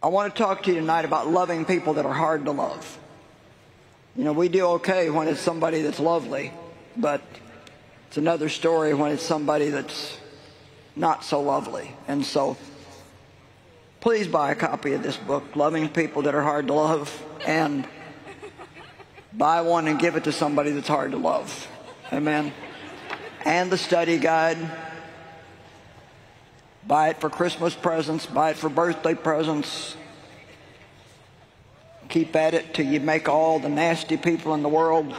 I want to talk to you tonight about loving people that are hard to love. You know, we do okay when it's somebody that's lovely, but it's another story when it's somebody that's not so lovely. And so, please buy a copy of this book, Loving People That Are Hard to Love, and buy one and give it to somebody that's hard to love. Amen. And the study guide. Buy it for Christmas presents, buy it for birthday presents. Keep at it till you make all the nasty people in the world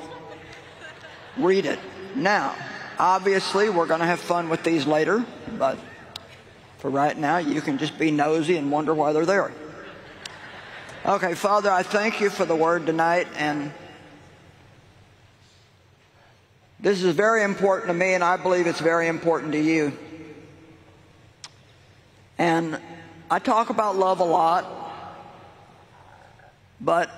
read it. Now, obviously, we're going to have fun with these later, but for right now, you can just be nosy and wonder why they're there. Okay, Father, I thank you for the word tonight, and this is very important to me, and I believe it's very important to you. And I talk about love a lot, but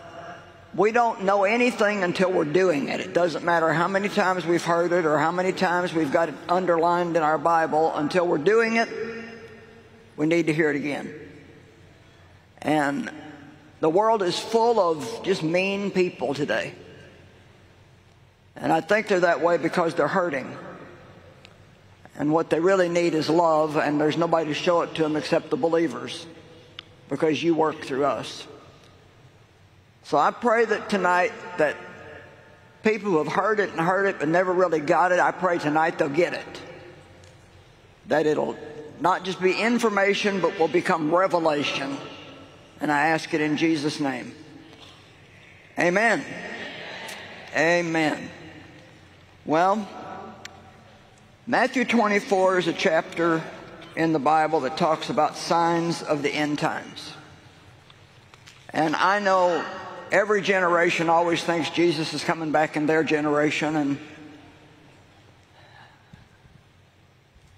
we don't know anything until we're doing it. It doesn't matter how many times we've heard it or how many times we've got it underlined in our Bible. Until we're doing it, we need to hear it again. And the world is full of just mean people today. And I think they're that way because they're hurting. And what they really need is love, and there's nobody to show it to them except the believers because you work through us. So I pray that tonight that people who have heard it and heard it but never really got it, I pray tonight they'll get it. That it'll not just be information but will become revelation. And I ask it in Jesus' name. Amen. Amen. Well, Matthew 24 is a chapter in the Bible that talks about signs of the end times. And I know every generation always thinks Jesus is coming back in their generation, and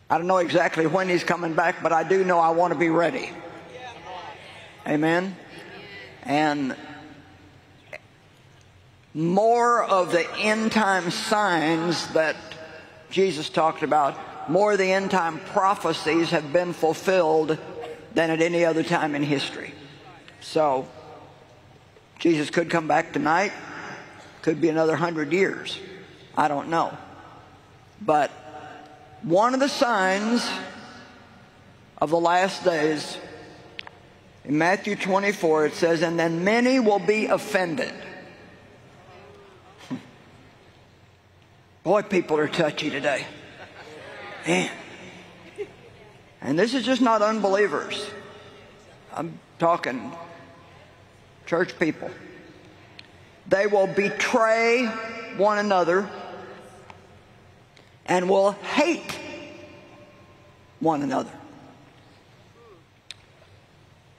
I don't know exactly when he's coming back, but I do know I want to be ready. Amen. And more of the end time signs that Jesus talked about, more of the end time prophecies have been fulfilled than at any other time in history. So, Jesus could come back tonight, could be another hundred years. I don't know. But one of the signs of the last days, in Matthew 24, it says, And then many will be offended. Boy, people are touchy today. Man. And this is just not unbelievers. I'm talking church people. They will betray one another and will hate one another.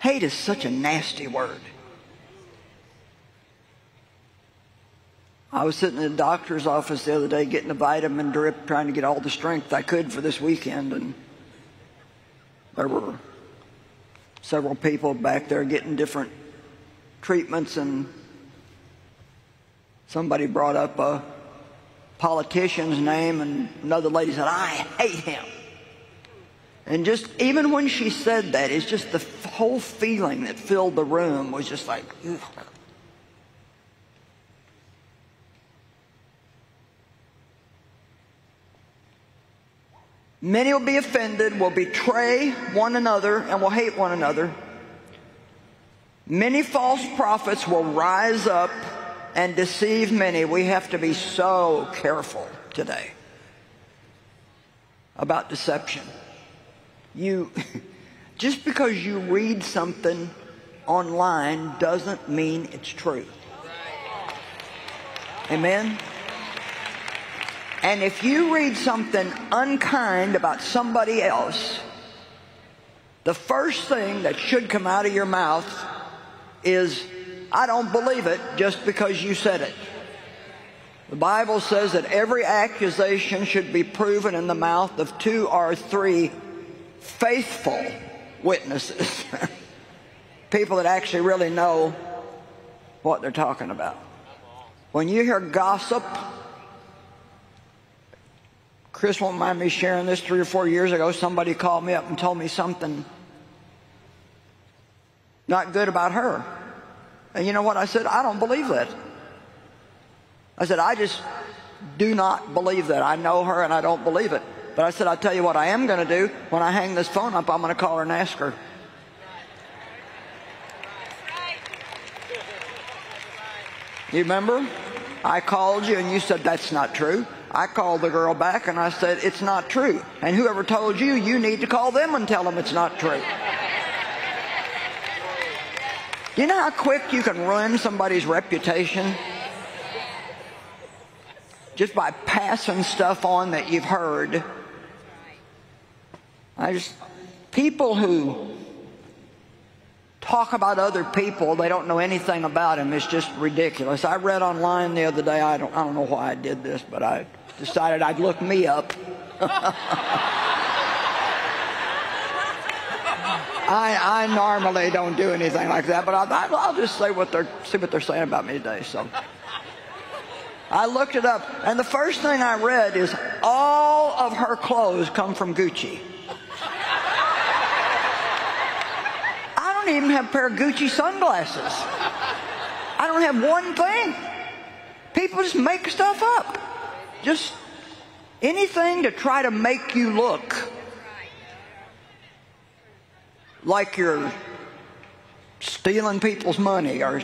Hate is such a nasty word. I was sitting in the doctor's office the other day getting a vitamin drip, trying to get all the strength I could for this weekend, and there were several people back there getting different treatments, and somebody brought up a politician's name, and another lady said, I hate him. And just even when she said that, it's just the whole feeling that filled the room was just like, Ugh. Many will be offended, will betray one another, and will hate one another. Many false prophets will rise up and deceive many. We have to be so careful today about deception. You, just because you read something online doesn't mean it's true. Amen? And if you read something unkind about somebody else, the first thing that should come out of your mouth is, I don't believe it just because you said it. The Bible says that every accusation should be proven in the mouth of two or three faithful witnesses. People that actually really know what they're talking about. When you hear gossip, Chris won't mind me sharing this three or four years ago. Somebody called me up and told me something not good about her. And you know what? I said, I don't believe that. I said, I just do not believe that. I know her and I don't believe it. But I said, I'll tell you what I am going to do. When I hang this phone up, I'm going to call her and ask her. You remember? I called you and you said, that's not true. I called the girl back and I said, it's not true. And whoever told you, you need to call them and tell them it's not true. You know how quick you can ruin somebody's reputation? Just by passing stuff on that you've heard. I just, people who talk about other people, they don't know anything about them. It's just ridiculous. I read online the other day, I don't, I don't know why I did this, but I decided I'd look me up. I, I normally don't do anything like that, but I, will just say what they're, see what they're saying about me today. So I looked it up, and the first thing I read is all of her clothes come from Gucci. I don't even have a pair of Gucci sunglasses. I don't have one thing. People just make stuff up. Just anything to try to make you look like you're stealing people's money or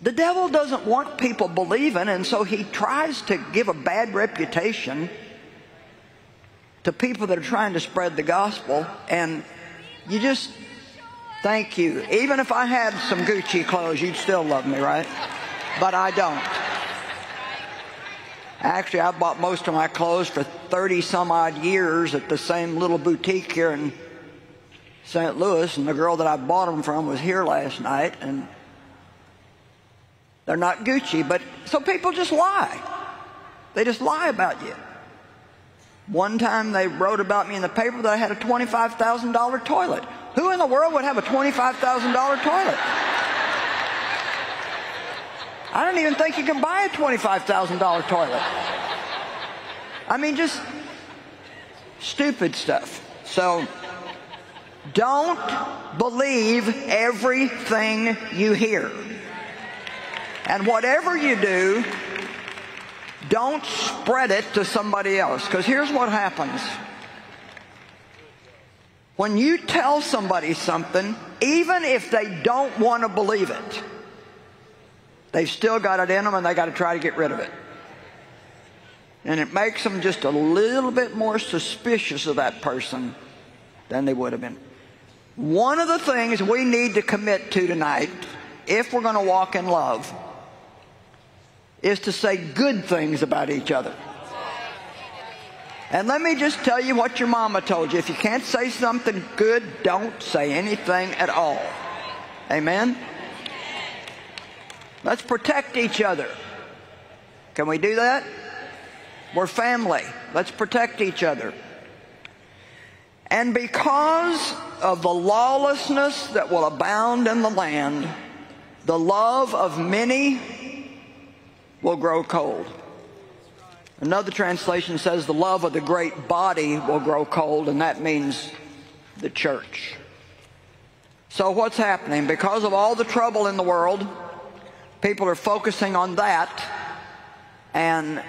the devil doesn't want people believing and so he tries to give a bad reputation to people that are trying to spread the gospel and you just thank you. Even if I had some Gucci clothes you'd still love me right? But I don't actually I bought most of my clothes for 30 some odd years at the same little boutique here in St. Louis, and the girl that I bought them from was here last night, and they're not Gucci, but so people just lie. They just lie about you. One time they wrote about me in the paper that I had a $25,000 toilet. Who in the world would have a $25,000 toilet? I don't even think you can buy a $25,000 toilet. I mean, just stupid stuff. So, don't believe everything you hear. And whatever you do, don't spread it to somebody else. Because here's what happens. When you tell somebody something, even if they don't want to believe it, they've still got it in them and they got to try to get rid of it. And it makes them just a little bit more suspicious of that person than they would have been. One of the things we need to commit to tonight, if we're going to walk in love, is to say good things about each other. And let me just tell you what your mama told you. If you can't say something good, don't say anything at all. Amen? Let's protect each other. Can we do that? We're family. Let's protect each other. And because of the lawlessness that will abound in the land, the love of many will grow cold. Another translation says the love of the great body will grow cold, and that means the church. So what's happening? Because of all the trouble in the world, people are focusing on that. And,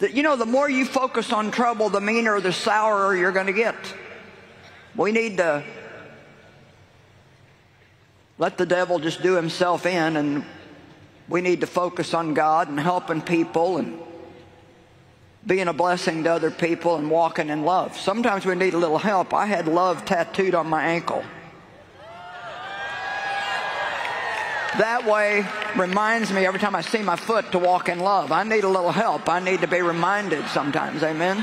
the, you know, the more you focus on trouble, the meaner, the sourer you're going to get. We need to let the devil just do himself in and we need to focus on God and helping people and being a blessing to other people and walking in love. Sometimes we need a little help. I had love tattooed on my ankle. That way reminds me every time I see my foot to walk in love. I need a little help. I need to be reminded sometimes. Amen.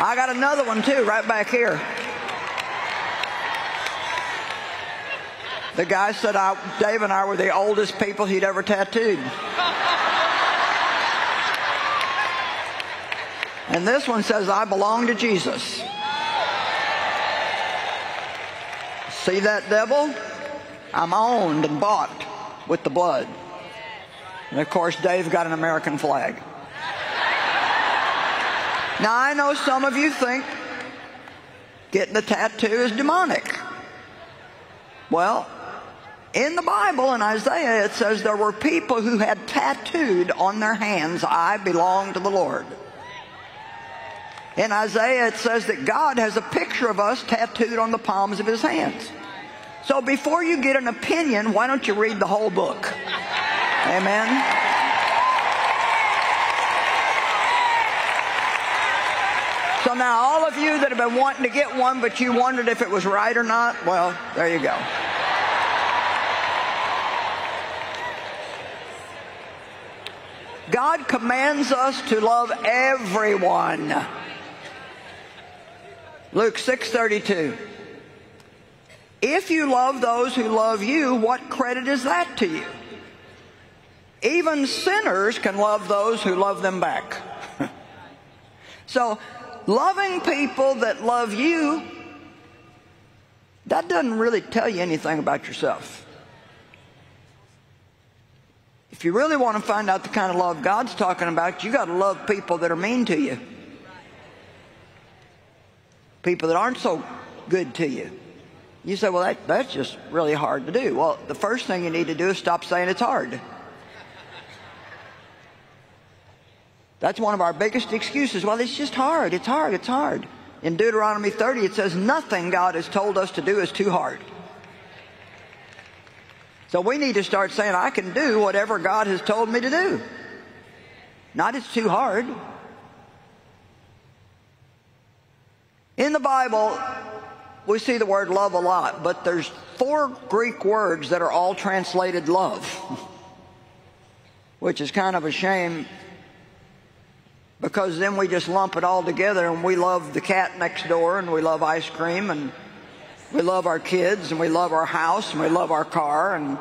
I got another one too, right back here. The guy said I, Dave and I were the oldest people he'd ever tattooed. And this one says, I belong to Jesus. See that devil? I'm owned and bought with the blood. And of course, Dave got an American flag. Now, I know some of you think getting a tattoo is demonic. Well, in the Bible, in Isaiah, it says there were people who had tattooed on their hands, I belong to the Lord. In Isaiah, it says that God has a picture of us tattooed on the palms of his hands. So before you get an opinion, why don't you read the whole book? Amen. So now all of you that have been wanting to get one, but you wondered if it was right or not, well, there you go. God commands us to love everyone. Luke 6:32. If you love those who love you, what credit is that to you? Even sinners can love those who love them back. so, loving people that love you, that doesn't really tell you anything about yourself. If you really want to find out the kind of love God's talking about, you got to love people that are mean to you. People that aren't so good to you. You say, well, that, that's just really hard to do. Well, the first thing you need to do is stop saying it's hard. That's one of our biggest excuses. Well, it's just hard. It's hard. It's hard. In Deuteronomy 30, it says, nothing God has told us to do is too hard. So we need to start saying, I can do whatever God has told me to do. Not it's too hard. In the Bible, we see the word love a lot, but there's four Greek words that are all translated love, which is kind of a shame because then we just lump it all together and we love the cat next door and we love ice cream and we love our kids and we love our house and we love our car and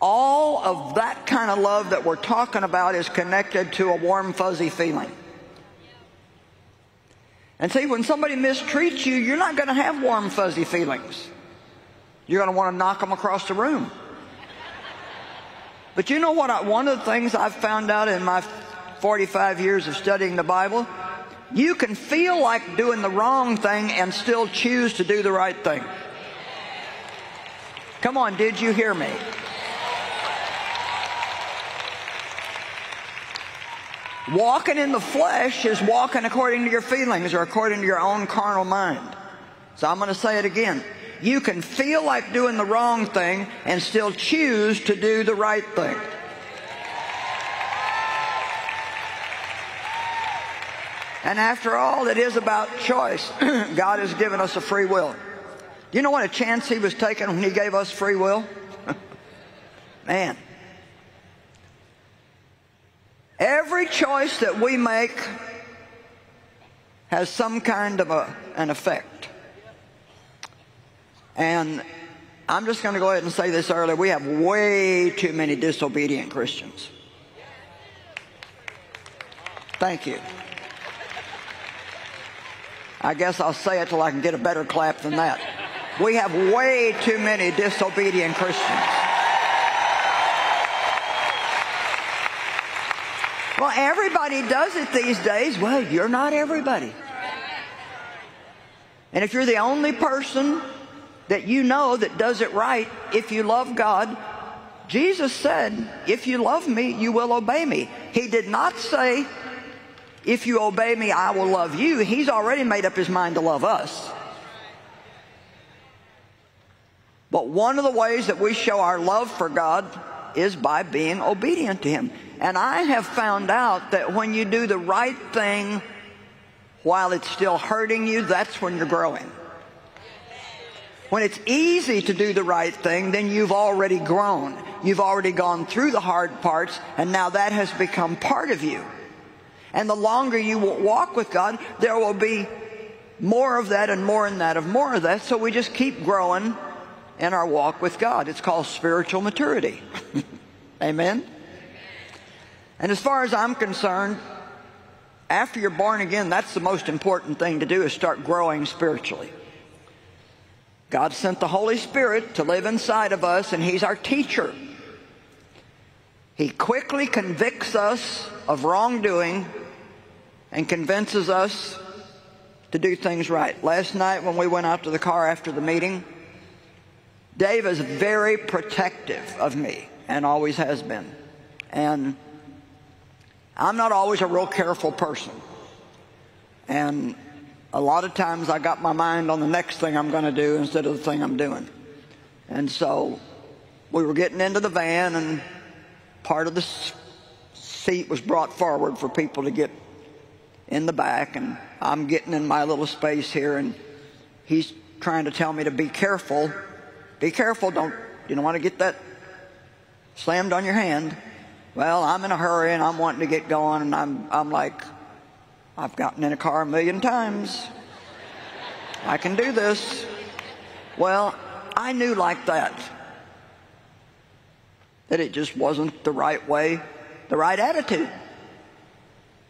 all of that kind of love that we're talking about is connected to a warm, fuzzy feeling. And see, when somebody mistreats you, you're not going to have warm, fuzzy feelings. You're going to want to knock them across the room. But you know what? I, one of the things I've found out in my 45 years of studying the Bible you can feel like doing the wrong thing and still choose to do the right thing. Come on, did you hear me? Walking in the flesh is walking according to your feelings or according to your own carnal mind. So I'm going to say it again. You can feel like doing the wrong thing and still choose to do the right thing. And after all, it is about choice. God has given us a free will. Do you know what a chance he was taking when he gave us free will? Man. Every choice that we make has some kind of a, an effect. And I'm just going to go ahead and say this early. We have way too many disobedient Christians. Thank you. I guess I'll say it till I can get a better clap than that. We have way too many disobedient Christians. Well, everybody does it these days. Well, you're not everybody. And if you're the only person that you know that does it right, if you love God, Jesus said, if you love me, you will obey me. He did not say, if you obey me, I will love you. He's already made up his mind to love us. But one of the ways that we show our love for God is by being obedient to him. And I have found out that when you do the right thing while it's still hurting you, that's when you're growing. When it's easy to do the right thing, then you've already grown. You've already gone through the hard parts, and now that has become part of you. And the longer you walk with God, there will be more of that and more and that of more of that. So we just keep growing in our walk with God. It's called spiritual maturity. Amen? And as far as I'm concerned, after you're born again, that's the most important thing to do is start growing spiritually. God sent the Holy Spirit to live inside of us, and He's our teacher. He quickly convicts us of wrongdoing and convinces us to do things right. Last night when we went out to the car after the meeting, Dave is very protective of me and always has been. And I'm not always a real careful person. And a lot of times I got my mind on the next thing I'm going to do instead of the thing I'm doing. And so we were getting into the van and part of the seat was brought forward for people to get in the back and I'm getting in my little space here and he's trying to tell me to be careful. Be careful, don't you don't want to get that slammed on your hand. Well, I'm in a hurry and I'm wanting to get going and I'm I'm like I've gotten in a car a million times. I can do this. Well, I knew like that that it just wasn't the right way, the right attitude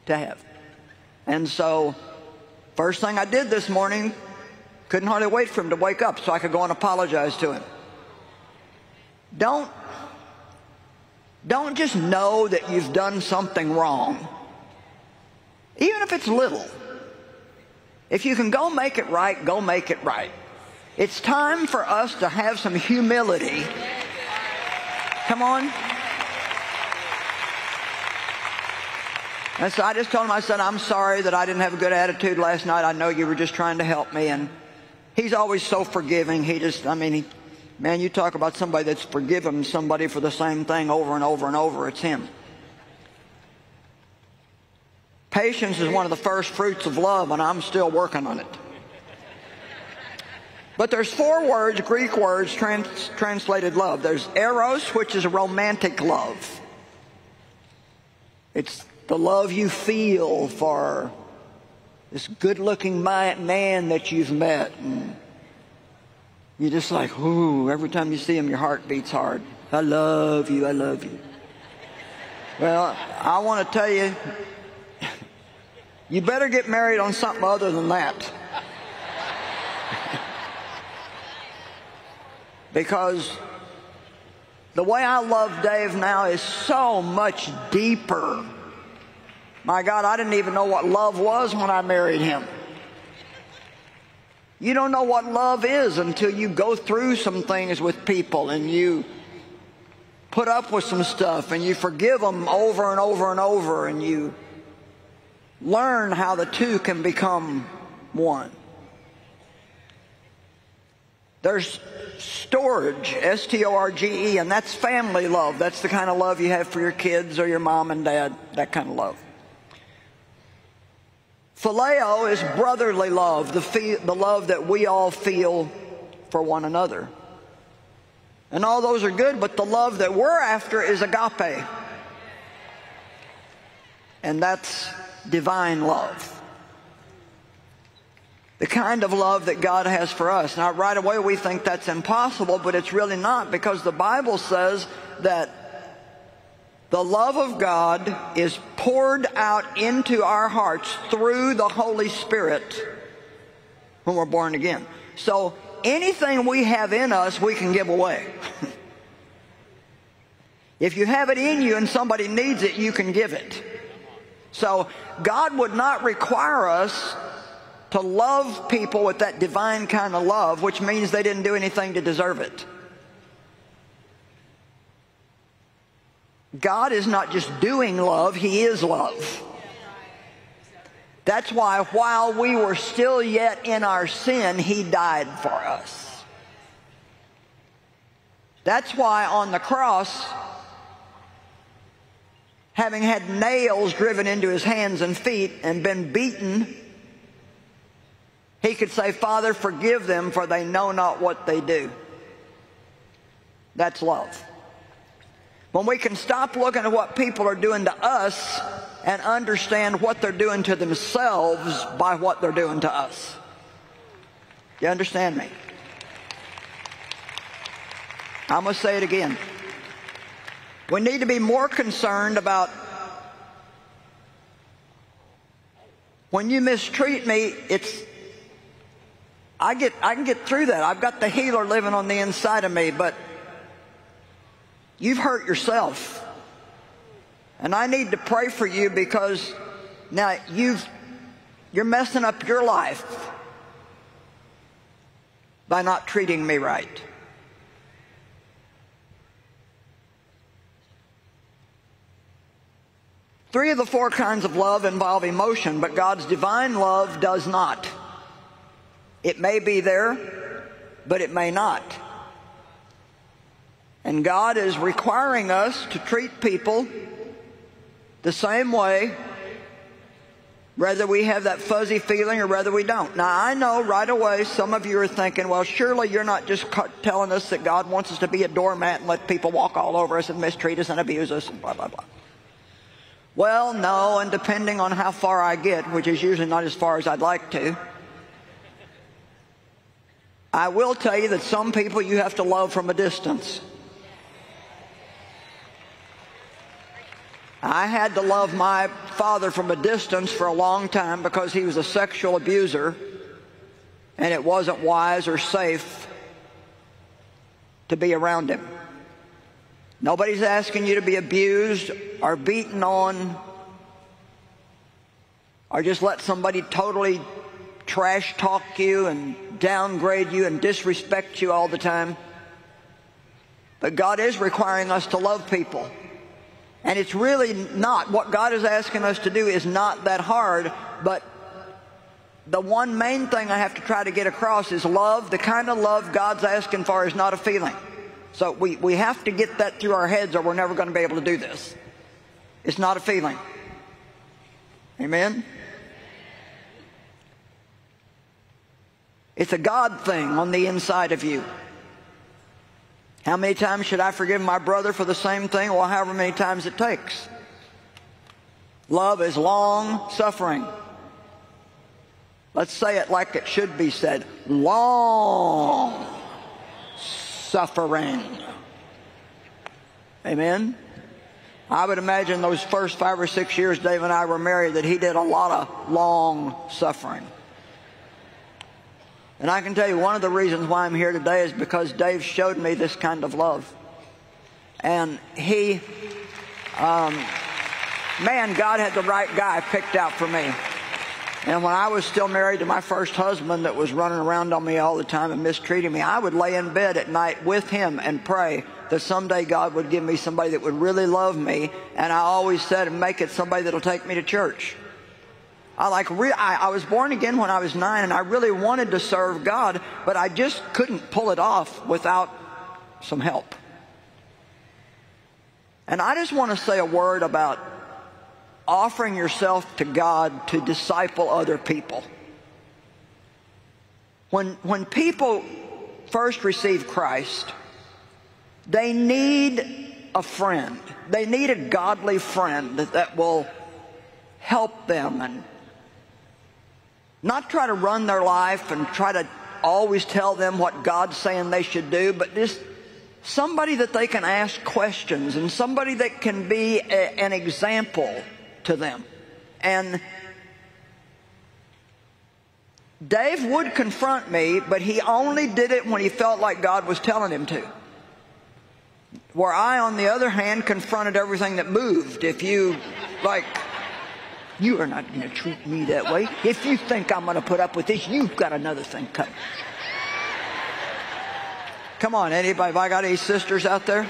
to have. And so, first thing I did this morning, couldn't hardly wait for him to wake up so I could go and apologize to him. Don't, don't just know that you've done something wrong, even if it's little. If you can go make it right, go make it right. It's time for us to have some humility. Come on. And so I just told him, I said, I'm sorry that I didn't have a good attitude last night. I know you were just trying to help me. And he's always so forgiving. He just, I mean, he, man, you talk about somebody that's forgiven somebody for the same thing over and over and over. It's him. Patience is one of the first fruits of love, and I'm still working on it. But there's four words, Greek words, trans, translated love. There's eros, which is a romantic love. It's the love you feel for this good looking man that you've met. And you're just like, ooh, every time you see him, your heart beats hard. I love you, I love you. Well, I want to tell you, you better get married on something other than that. because the way I love Dave now is so much deeper my God, I didn't even know what love was when I married him. You don't know what love is until you go through some things with people and you put up with some stuff and you forgive them over and over and over and you learn how the two can become one. There's storge, S T O R G E, and that's family love. That's the kind of love you have for your kids or your mom and dad, that kind of love. Phileo is brotherly love, the, feel, the love that we all feel for one another. And all those are good, but the love that we're after is agape. And that's divine love. The kind of love that God has for us. Now, right away we think that's impossible, but it's really not because the Bible says that the love of God is poured out into our hearts through the Holy Spirit when we're born again. So anything we have in us, we can give away. if you have it in you and somebody needs it, you can give it. So God would not require us to love people with that divine kind of love, which means they didn't do anything to deserve it. God is not just doing love, He is love. That's why while we were still yet in our sin, He died for us. That's why on the cross, having had nails driven into his hands and feet and been beaten, he could say, Father, forgive them, for they know not what they do. That's love. When we can stop looking at what people are doing to us and understand what they're doing to themselves by what they're doing to us. You understand me? I'm going to say it again. We need to be more concerned about when you mistreat me, it's I get I can get through that. I've got the healer living on the inside of me, but You've hurt yourself. And I need to pray for you because now you've You're messing up your life by not treating me right. Three of the four kinds of love involve emotion, but God's divine love does not. It may be there, but it may not. And God is requiring us to treat people the same way, whether we have that fuzzy feeling or whether we don't. Now, I know right away some of you are thinking, well, surely you're not just telling us that God wants us to be a doormat and let people walk all over us and mistreat us and abuse us and blah, blah, blah. Well, no, and depending on how far I get, which is usually not as far as I'd like to, I will tell you that some people you have to love from a distance. I had to love my father from a distance for a long time because he was a sexual abuser and it wasn't wise or safe to be around him. Nobody's asking you to be abused or beaten on or just let somebody totally trash talk you and downgrade you and disrespect you all the time. But God is requiring us to love people. And it's really not. What God is asking us to do is not that hard, but the one main thing I have to try to get across is love. The kind of love God's asking for is not a feeling. So we, we have to get that through our heads or we're never going to be able to do this. It's not a feeling. Amen? It's a God thing on the inside of you. How many times should I forgive my brother for the same thing? Well, however many times it takes. Love is long suffering. Let's say it like it should be said. Long suffering. Amen? I would imagine those first five or six years Dave and I were married that he did a lot of long suffering. And I can tell you one of the reasons why I'm here today is because Dave showed me this kind of love. And he, um, man, God had the right guy picked out for me. And when I was still married to my first husband that was running around on me all the time and mistreating me, I would lay in bed at night with him and pray that someday God would give me somebody that would really love me. And I always said, make it somebody that'll take me to church. I like re- I, I was born again when I was nine, and I really wanted to serve God, but I just couldn't pull it off without some help. And I just want to say a word about offering yourself to God to disciple other people. When, when people first receive Christ, they need a friend. They need a godly friend that, that will help them and not try to run their life and try to always tell them what God's saying they should do, but just somebody that they can ask questions and somebody that can be a, an example to them. And Dave would confront me, but he only did it when he felt like God was telling him to. Where I, on the other hand, confronted everything that moved. If you, like, you are not going to treat me that way. If you think I'm going to put up with this, you've got another thing coming. Come on, anybody? Have I got any sisters out there?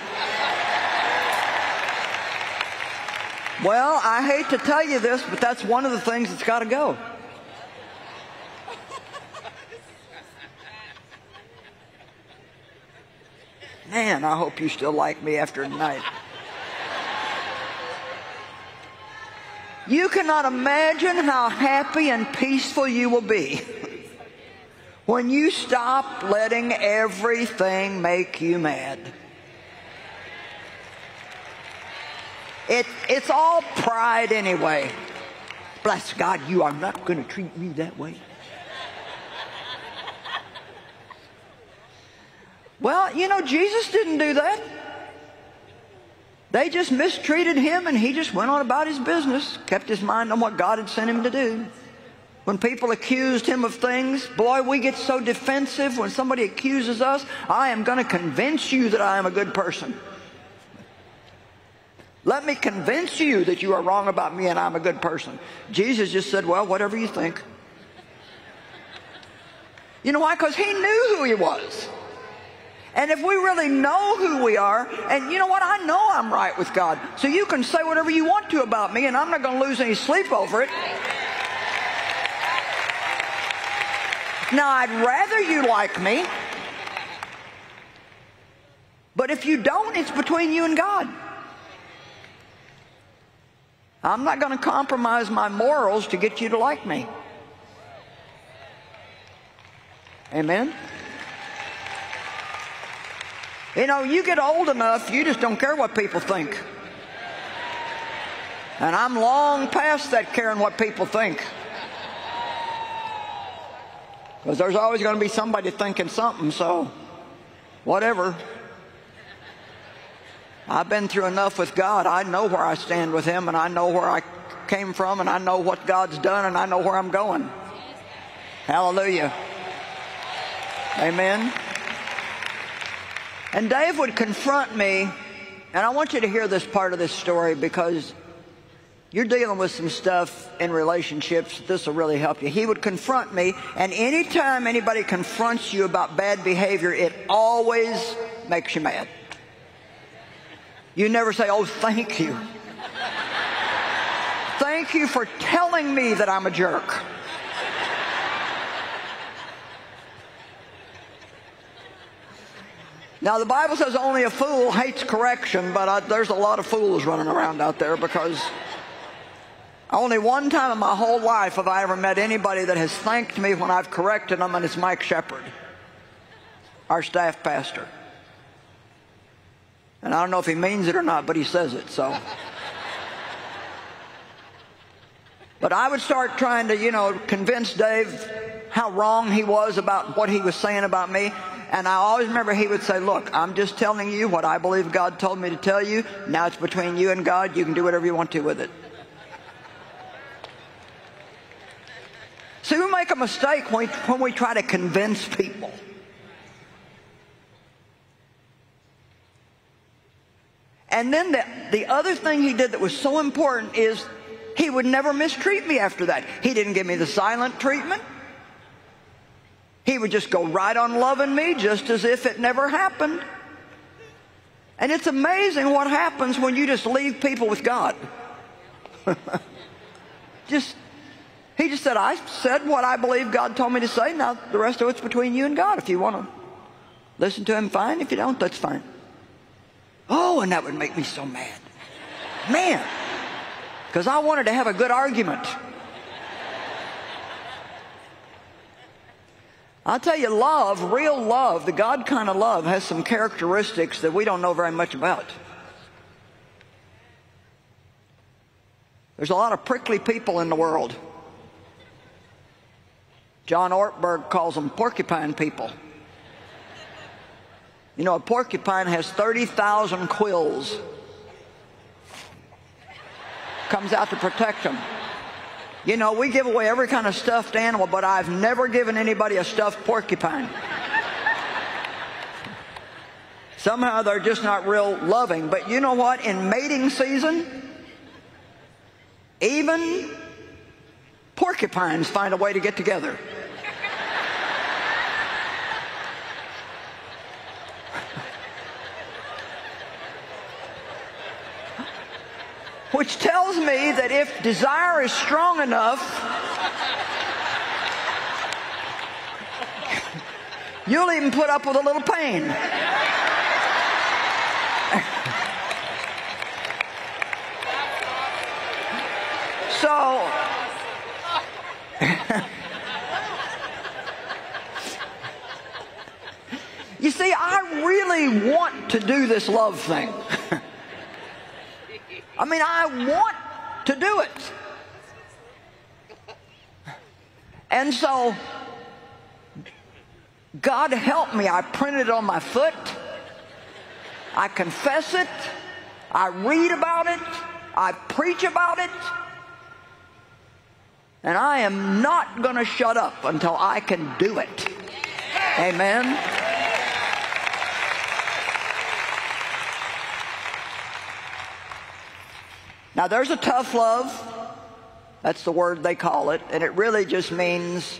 Well, I hate to tell you this, but that's one of the things that's got to go. Man, I hope you still like me after tonight. You cannot imagine how happy and peaceful you will be when you stop letting everything make you mad. It, it's all pride anyway. Bless God, you are not going to treat me that way. Well, you know, Jesus didn't do that. They just mistreated him and he just went on about his business, kept his mind on what God had sent him to do. When people accused him of things, boy, we get so defensive when somebody accuses us. I am going to convince you that I am a good person. Let me convince you that you are wrong about me and I'm a good person. Jesus just said, well, whatever you think. You know why? Because he knew who he was. And if we really know who we are, and you know what? I know I'm right with God. So you can say whatever you want to about me, and I'm not going to lose any sleep over it. Now, I'd rather you like me. But if you don't, it's between you and God. I'm not going to compromise my morals to get you to like me. Amen? You know, you get old enough, you just don't care what people think. And I'm long past that caring what people think. Because there's always going to be somebody thinking something, so whatever. I've been through enough with God. I know where I stand with Him, and I know where I came from, and I know what God's done, and I know where I'm going. Hallelujah. Amen. And Dave would confront me, and I want you to hear this part of this story because you're dealing with some stuff in relationships. This will really help you. He would confront me, and anytime anybody confronts you about bad behavior, it always makes you mad. You never say, Oh, thank you. thank you for telling me that I'm a jerk. Now, the Bible says only a fool hates correction, but I, there's a lot of fools running around out there because only one time in my whole life have I ever met anybody that has thanked me when I've corrected them, and it's Mike Shepard, our staff pastor. And I don't know if he means it or not, but he says it, so. But I would start trying to, you know, convince Dave how wrong he was about what he was saying about me. And I always remember he would say, Look, I'm just telling you what I believe God told me to tell you. Now it's between you and God. You can do whatever you want to with it. See, we make a mistake when we, when we try to convince people. And then the, the other thing he did that was so important is he would never mistreat me after that. He didn't give me the silent treatment. He would just go right on loving me just as if it never happened. And it's amazing what happens when you just leave people with God. just, he just said, I said what I believe God told me to say. Now the rest of it's between you and God. If you want to listen to him, fine. If you don't, that's fine. Oh, and that would make me so mad. Man, because I wanted to have a good argument. I'll tell you, love, real love, the God kind of love, has some characteristics that we don't know very much about. There's a lot of prickly people in the world. John Ortberg calls them porcupine people. You know, a porcupine has 30,000 quills. Comes out to protect them. You know, we give away every kind of stuffed animal, but I've never given anybody a stuffed porcupine. Somehow they're just not real loving. But you know what? In mating season, even porcupines find a way to get together. Which tells me that if desire is strong enough, you'll even put up with a little pain. so, you see, I really want to do this love thing. I mean, I want to do it. And so, God help me. I print it on my foot. I confess it. I read about it. I preach about it. And I am not going to shut up until I can do it. Amen. Now, there's a tough love. That's the word they call it. And it really just means,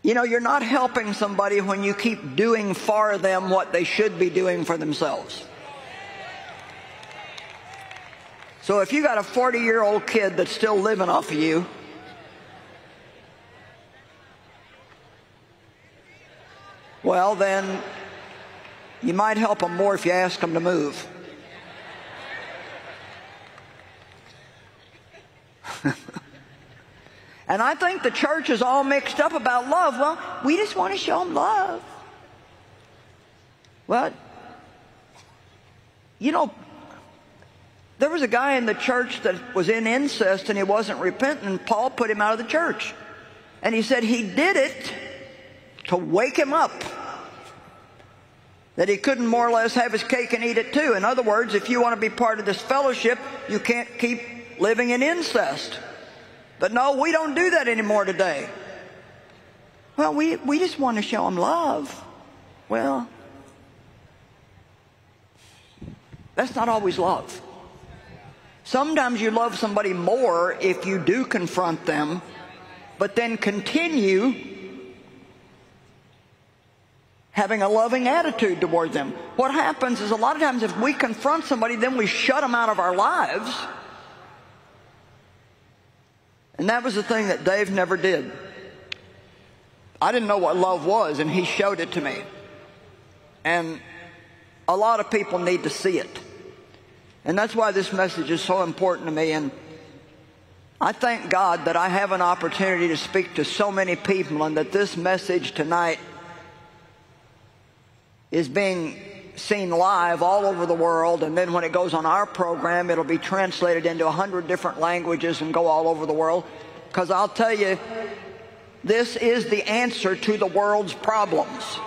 you know, you're not helping somebody when you keep doing for them what they should be doing for themselves. So if you got a 40 year old kid that's still living off of you, well, then you might help them more if you ask them to move. and I think the church is all mixed up about love. Well, we just want to show them love. Well, you know, there was a guy in the church that was in incest and he wasn't repentant. And Paul put him out of the church. And he said he did it to wake him up. That he couldn't more or less have his cake and eat it too. In other words, if you want to be part of this fellowship, you can't keep living in incest. But no, we don't do that anymore today. Well, we, we just want to show them love. Well, that's not always love. Sometimes you love somebody more if you do confront them, but then continue having a loving attitude toward them. What happens is a lot of times if we confront somebody, then we shut them out of our lives. And that was the thing that Dave never did. I didn't know what love was, and he showed it to me. And a lot of people need to see it. And that's why this message is so important to me. And I thank God that I have an opportunity to speak to so many people and that this message tonight is being seen live all over the world, and then when it goes on our program, it'll be translated into a hundred different languages and go all over the world. Because I'll tell you, this is the answer to the world's problems.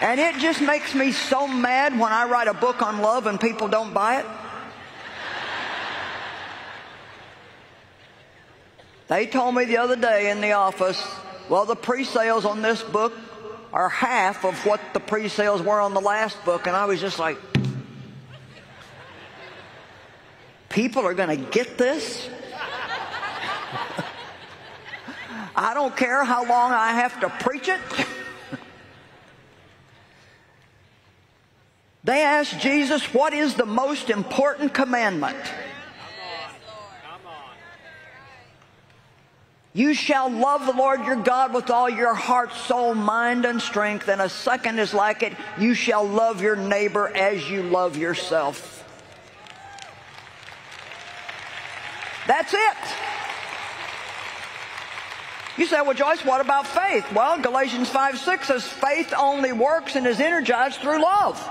And it just makes me so mad when I write a book on love and people don't buy it. They told me the other day in the office, well, the pre-sales on this book are half of what the pre-sales were on the last book. And I was just like, people are going to get this? I don't care how long I have to preach it. they asked Jesus, what is the most important commandment? You shall love the Lord your God with all your heart, soul, mind, and strength. And a second is like it. You shall love your neighbor as you love yourself. That's it. You say, well, Joyce, what about faith? Well, Galatians 5 6 says faith only works and is energized through love.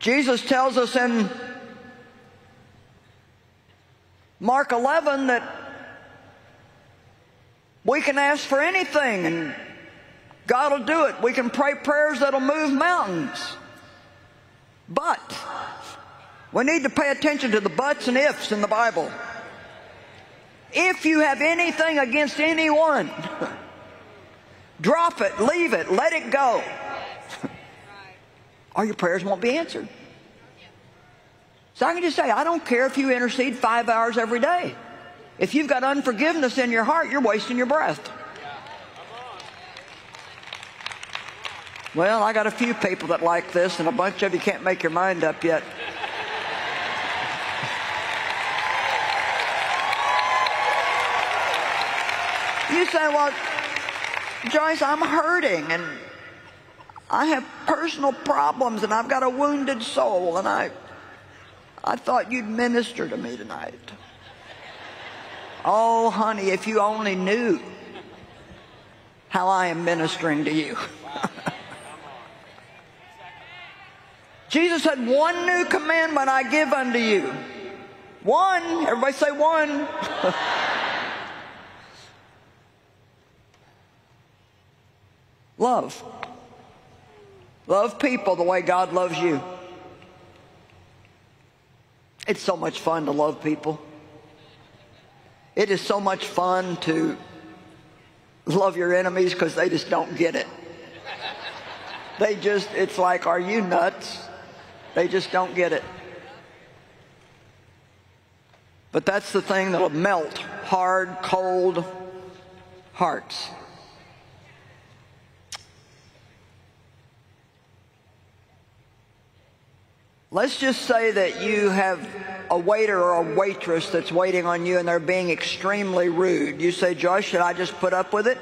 Jesus tells us in Mark 11 that we can ask for anything and God will do it. We can pray prayers that'll move mountains. But we need to pay attention to the buts and ifs in the Bible. If you have anything against anyone, drop it, leave it, let it go. or your prayers won't be answered. So I can just say, I don't care if you intercede five hours every day. If you've got unforgiveness in your heart, you're wasting your breath. Well, I got a few people that like this, and a bunch of you can't make your mind up yet. You say, well, Joyce, I'm hurting, and I have personal problems, and I've got a wounded soul, and I I thought you'd minister to me tonight. Oh, honey, if you only knew how I am ministering to you. Jesus said, One new commandment I give unto you. One. Everybody say one. Love. Love people the way God loves you. It's so much fun to love people. It is so much fun to love your enemies because they just don't get it. They just, it's like, are you nuts? They just don't get it. But that's the thing that'll melt hard, cold hearts. Let's just say that you have a waiter or a waitress that's waiting on you and they're being extremely rude. You say, Joyce, should I just put up with it?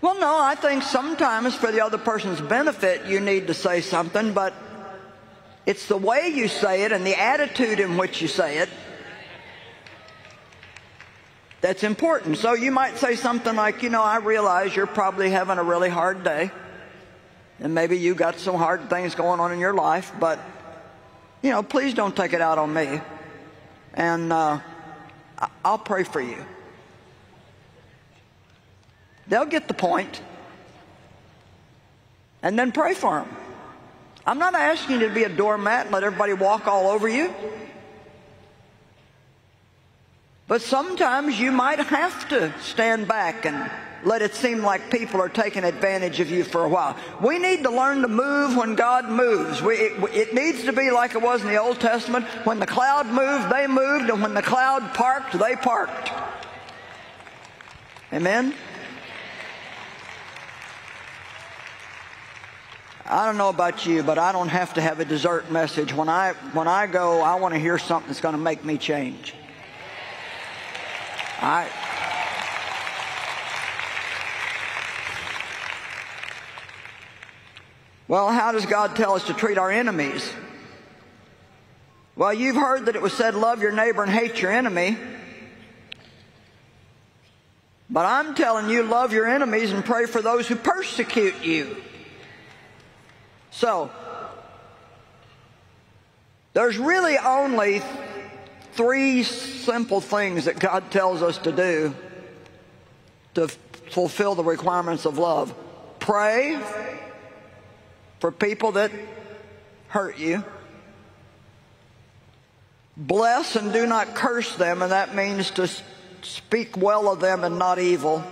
Well, no, I think sometimes for the other person's benefit you need to say something, but it's the way you say it and the attitude in which you say it that's important. So you might say something like, you know, I realize you're probably having a really hard day. And maybe you got some hard things going on in your life, but, you know, please don't take it out on me. And uh, I'll pray for you. They'll get the point. And then pray for them. I'm not asking you to be a doormat and let everybody walk all over you. But sometimes you might have to stand back and let it seem like people are taking advantage of you for a while. We need to learn to move when God moves. We, it, it, needs to be like it was in the Old Testament. When the cloud moved, they moved, and when the cloud parked, they parked. Amen? I don't know about you, but I don't have to have a dessert message. When I, when I go, I want to hear something that's going to make me change. I, well, how does God tell us to treat our enemies? Well, you've heard that it was said, love your neighbor and hate your enemy. But I'm telling you, love your enemies and pray for those who persecute you. So, there's really only three simple things that God tells us to do to fulfill the requirements of love. Pray for people that hurt you. Bless and do not curse them, and that means to speak well of them and not evil.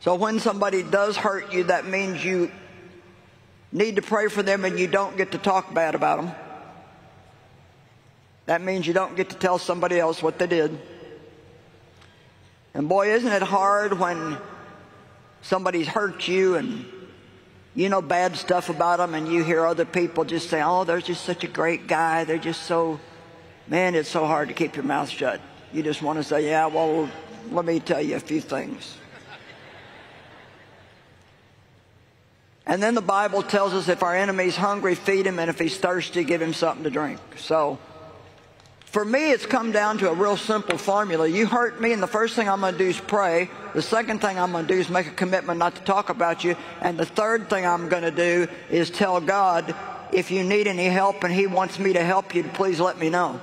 So when somebody does hurt you, that means you need to pray for them and you don't get to talk bad about them. That means you don't get to tell somebody else what they did. And boy, isn't it hard when somebody's hurt you and you know bad stuff about them and you hear other people just say, oh, they're just such a great guy. They're just so, man, it's so hard to keep your mouth shut. You just want to say, yeah, well, let me tell you a few things. And then the Bible tells us if our enemy's hungry, feed him, and if he's thirsty, give him something to drink. So, for me, it's come down to a real simple formula. You hurt me, and the first thing I'm going to do is pray. The second thing I'm going to do is make a commitment not to talk about you. And the third thing I'm going to do is tell God, if you need any help and He wants me to help you, please let me know.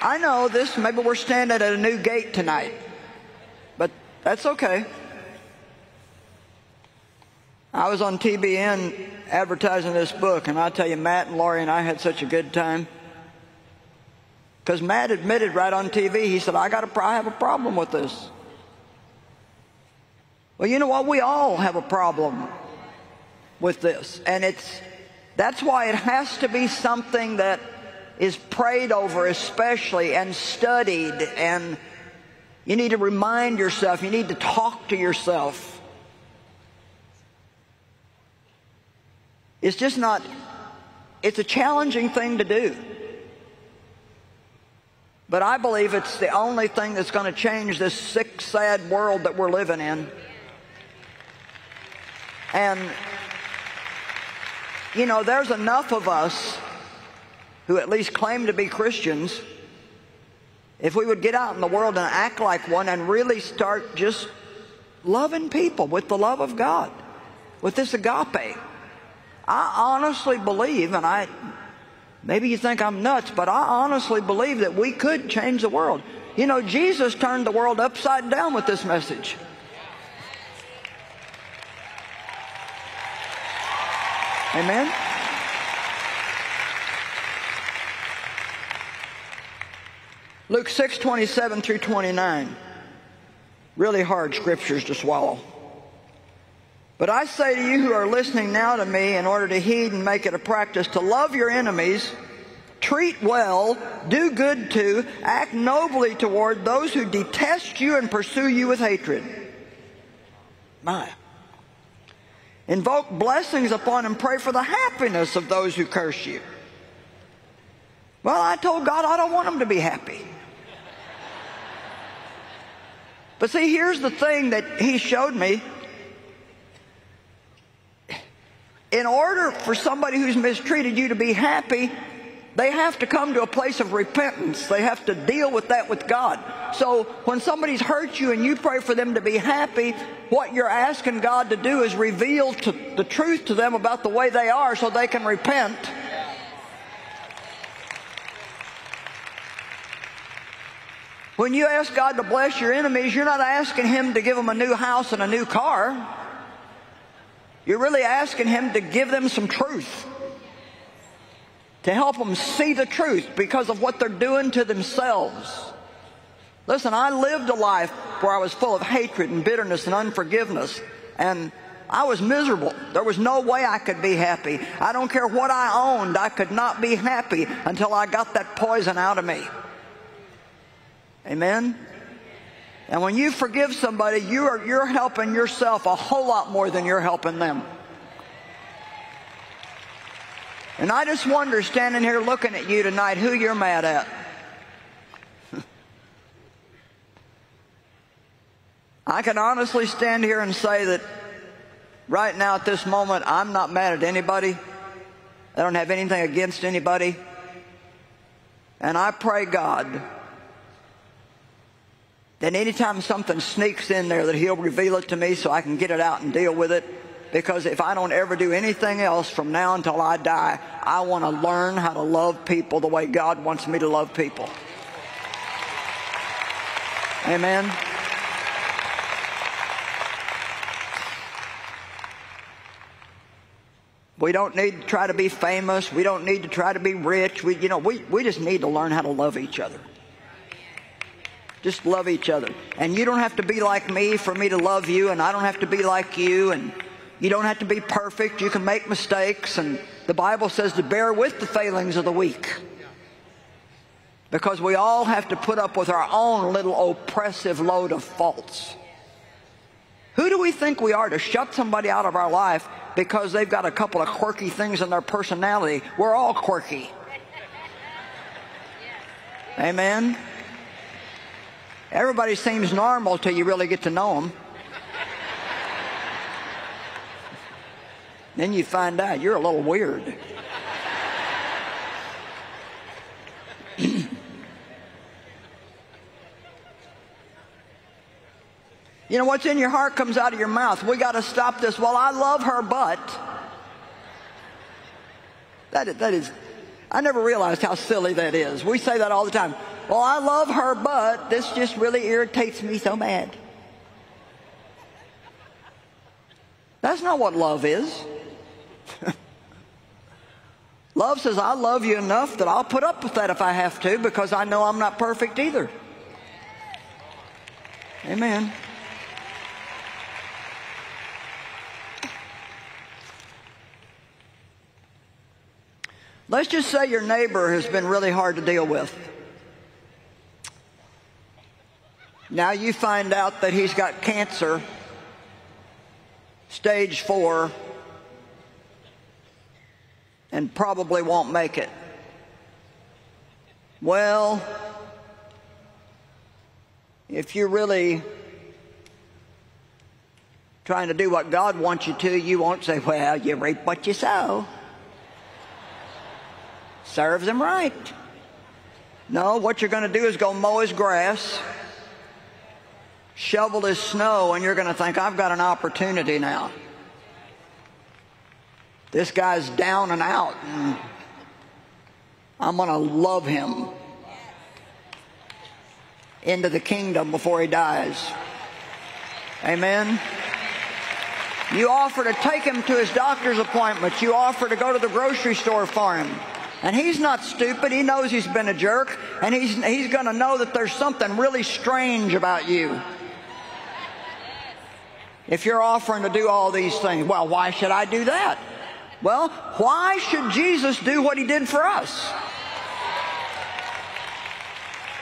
I know this, maybe we're standing at a new gate tonight. That's okay. I was on TBN advertising this book, and I tell you, Matt and Laurie and I had such a good time. Because Matt admitted right on TV, he said, I, got a, I have a problem with this. Well, you know what? We all have a problem with this. And it's, that's why it has to be something that is prayed over especially and studied and you need to remind yourself. You need to talk to yourself. It's just not, it's a challenging thing to do. But I believe it's the only thing that's going to change this sick, sad world that we're living in. And, you know, there's enough of us who at least claim to be Christians if we would get out in the world and act like one and really start just loving people with the love of God, with this agape. I honestly believe, and I, maybe you think I'm nuts, but I honestly believe that we could change the world. You know, Jesus turned the world upside down with this message. Amen? Luke 6, 27 through 29. Really hard scriptures to swallow. But I say to you who are listening now to me, in order to heed and make it a practice to love your enemies, treat well, do good to, act nobly toward those who detest you and pursue you with hatred. My. Invoke blessings upon and pray for the happiness of those who curse you. Well, I told God I don't want them to be happy. But see, here's the thing that He showed me in order for somebody who's mistreated you to be happy, they have to come to a place of repentance. They have to deal with that with God. So when somebody's hurt you and you pray for them to be happy, what you're asking God to do is reveal to the truth to them about the way they are so they can repent. When you ask God to bless your enemies, you're not asking Him to give them a new house and a new car. You're really asking Him to give them some truth, to help them see the truth because of what they're doing to themselves. Listen, I lived a life where I was full of hatred and bitterness and unforgiveness, and I was miserable. There was no way I could be happy. I don't care what I owned, I could not be happy until I got that poison out of me. Amen? And when you forgive somebody, you are, you're helping yourself a whole lot more than you're helping them. And I just wonder, standing here looking at you tonight, who you're mad at. I can honestly stand here and say that right now at this moment, I'm not mad at anybody. I don't have anything against anybody. And I pray God then anytime something sneaks in there that he'll reveal it to me so I can get it out and deal with it. Because if I don't ever do anything else from now until I die, I want to learn how to love people the way God wants me to love people. Amen. We don't need to try to be famous. We don't need to try to be rich. We, you know, we, we just need to learn how to love each other. Just love each other. And you don't have to be like me for me to love you, and I don't have to be like you, and you don't have to be perfect. You can make mistakes, and the Bible says to bear with the failings of the weak. Because we all have to put up with our own little oppressive load of faults. Who do we think we are to shut somebody out of our life because they've got a couple of quirky things in their personality? We're all quirky. Amen. Everybody seems normal till you really get to know them. then you find out you're a little weird. you know, what's in your heart comes out of your mouth. We got to stop this. Well, I love her, but. That is, that is, I never realized how silly that is. We say that all the time. Well, I love her, but this just really irritates me so bad. That's not what love is. love says, I love you enough that I'll put up with that if I have to because I know I'm not perfect either. Amen. Let's just say your neighbor has been really hard to deal with. Now you find out that he's got cancer, stage four, and probably won't make it. Well, if you're really trying to do what God wants you to, you won't say, well, you reap what you sow. Serves him right. No, what you're going to do is go mow his grass shovel his snow, and you're going to think, I've got an opportunity now. This guy's down and out, and I'm going to love him into the kingdom before he dies. Amen. You offer to take him to his doctor's appointments. You offer to go to the grocery store for him. And he's not stupid. He knows he's been a jerk. And he's, he's going to know that there's something really strange about you. If you're offering to do all these things, well, why should I do that? Well, why should Jesus do what he did for us?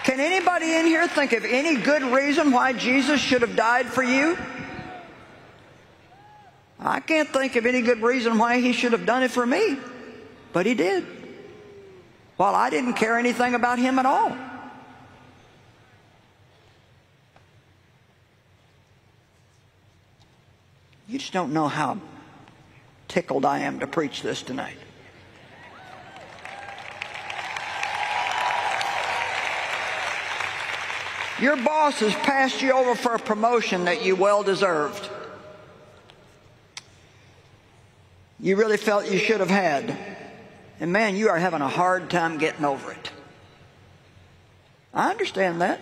Can anybody in here think of any good reason why Jesus should have died for you? I can't think of any good reason why he should have done it for me, but he did. While I didn't care anything about him at all. You just don't know how tickled I am to preach this tonight. Your boss has passed you over for a promotion that you well deserved. You really felt you should have had. And man, you are having a hard time getting over it. I understand that.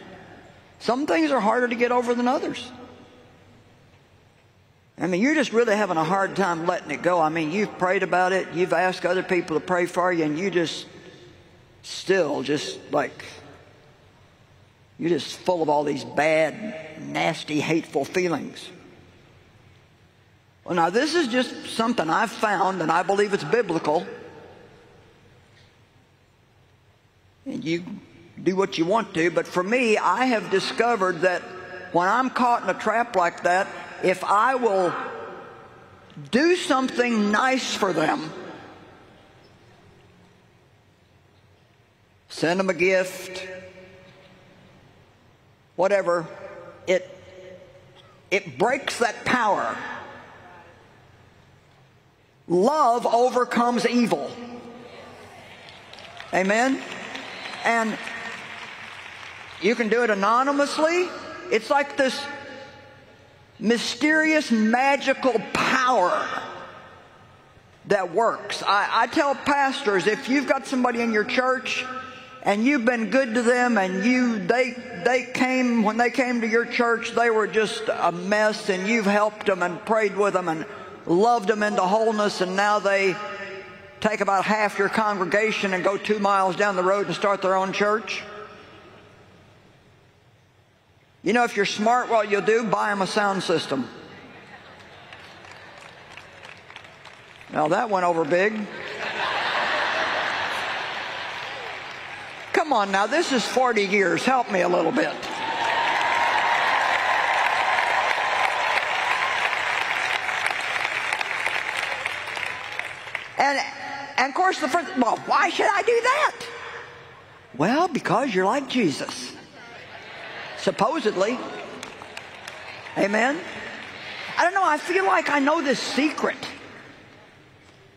Some things are harder to get over than others. I mean, you're just really having a hard time letting it go. I mean, you've prayed about it, you've asked other people to pray for you, and you just still just like, you're just full of all these bad, nasty, hateful feelings. Well, now, this is just something I've found, and I believe it's biblical. And you do what you want to, but for me, I have discovered that when I'm caught in a trap like that, if I will do something nice for them, send them a gift, whatever, it, it breaks that power. Love overcomes evil. Amen? And you can do it anonymously. It's like this mysterious, magical power that works. I, I, tell pastors if you've got somebody in your church and you've been good to them and you they they came when they came to your church they were just a mess and you've helped them and prayed with them and loved them into wholeness and now they take about half your congregation and go two miles down the road and start their own church you know, if you're smart, what you'll do, buy them a sound system. Now that went over big. Come on now, this is 40 years. Help me a little bit. And, and of course, the first, well, why should I do that? Well, because you're like Jesus supposedly. Amen? I don't know, I feel like I know this secret.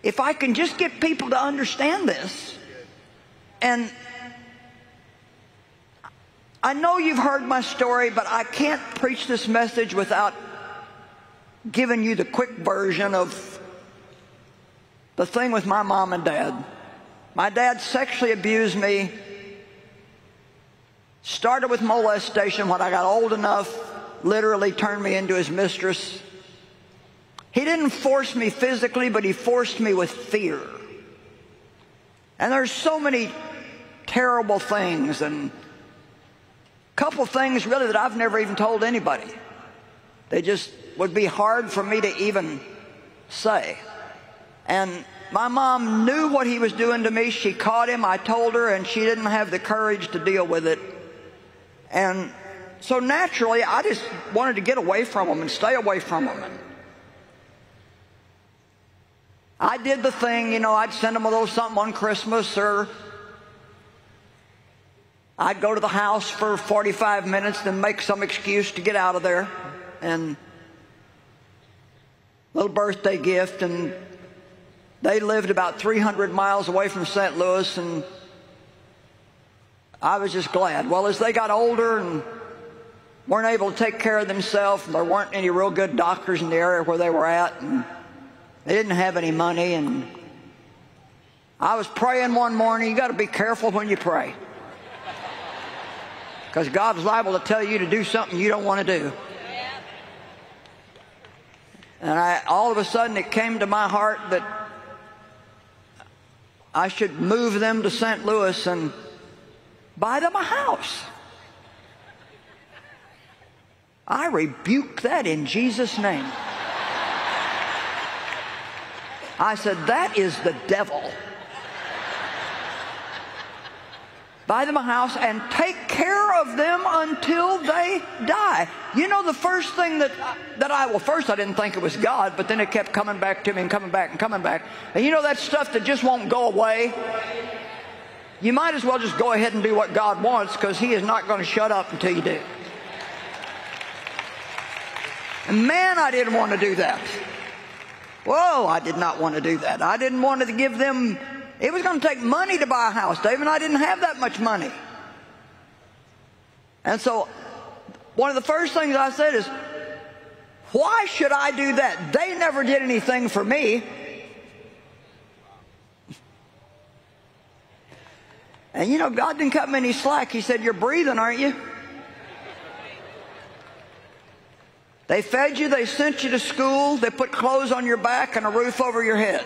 If I can just get people to understand this, and I know you've heard my story, but I can't preach this message without giving you the quick version of the thing with my mom and dad. My dad sexually abused me Started with molestation when I got old enough, literally turned me into his mistress. He didn't force me physically, but he forced me with fear. And there's so many terrible things and a couple things really that I've never even told anybody. They just would be hard for me to even say. And my mom knew what he was doing to me. She caught him. I told her, and she didn't have the courage to deal with it. And so naturally, I just wanted to get away from them and stay away from them. And I did the thing, you know, I'd send them a little something on Christmas or I'd go to the house for 45 minutes, then make some excuse to get out of there. And little birthday gift. And they lived about 300 miles away from St. Louis and I was just glad. Well, as they got older and weren't able to take care of themselves, and there weren't any real good doctors in the area where they were at, and they didn't have any money, and I was praying one morning. You got to be careful when you pray. Because God's liable to tell you to do something you don't want to do. And I, all of a sudden it came to my heart that I should move them to St. Louis and buy them a house. I rebuke that in Jesus' name. I said, that is the devil. buy them a house and take care of them until they die. You know, the first thing that, that I, well, first I didn't think it was God, but then it kept coming back to me and coming back and coming back. And you know that stuff that just won't go away? You might as well just go ahead and do what God wants because He is not going to shut up until you do. And man, I didn't want to do that. Whoa, I did not want to do that. I didn't want to give them it was going to take money to buy a house, Dave, and I didn't have that much money. And so one of the first things I said is, why should I do that? They never did anything for me. And you know, God didn't cut me any slack. He said, You're breathing, aren't you? They fed you, they sent you to school, they put clothes on your back and a roof over your head.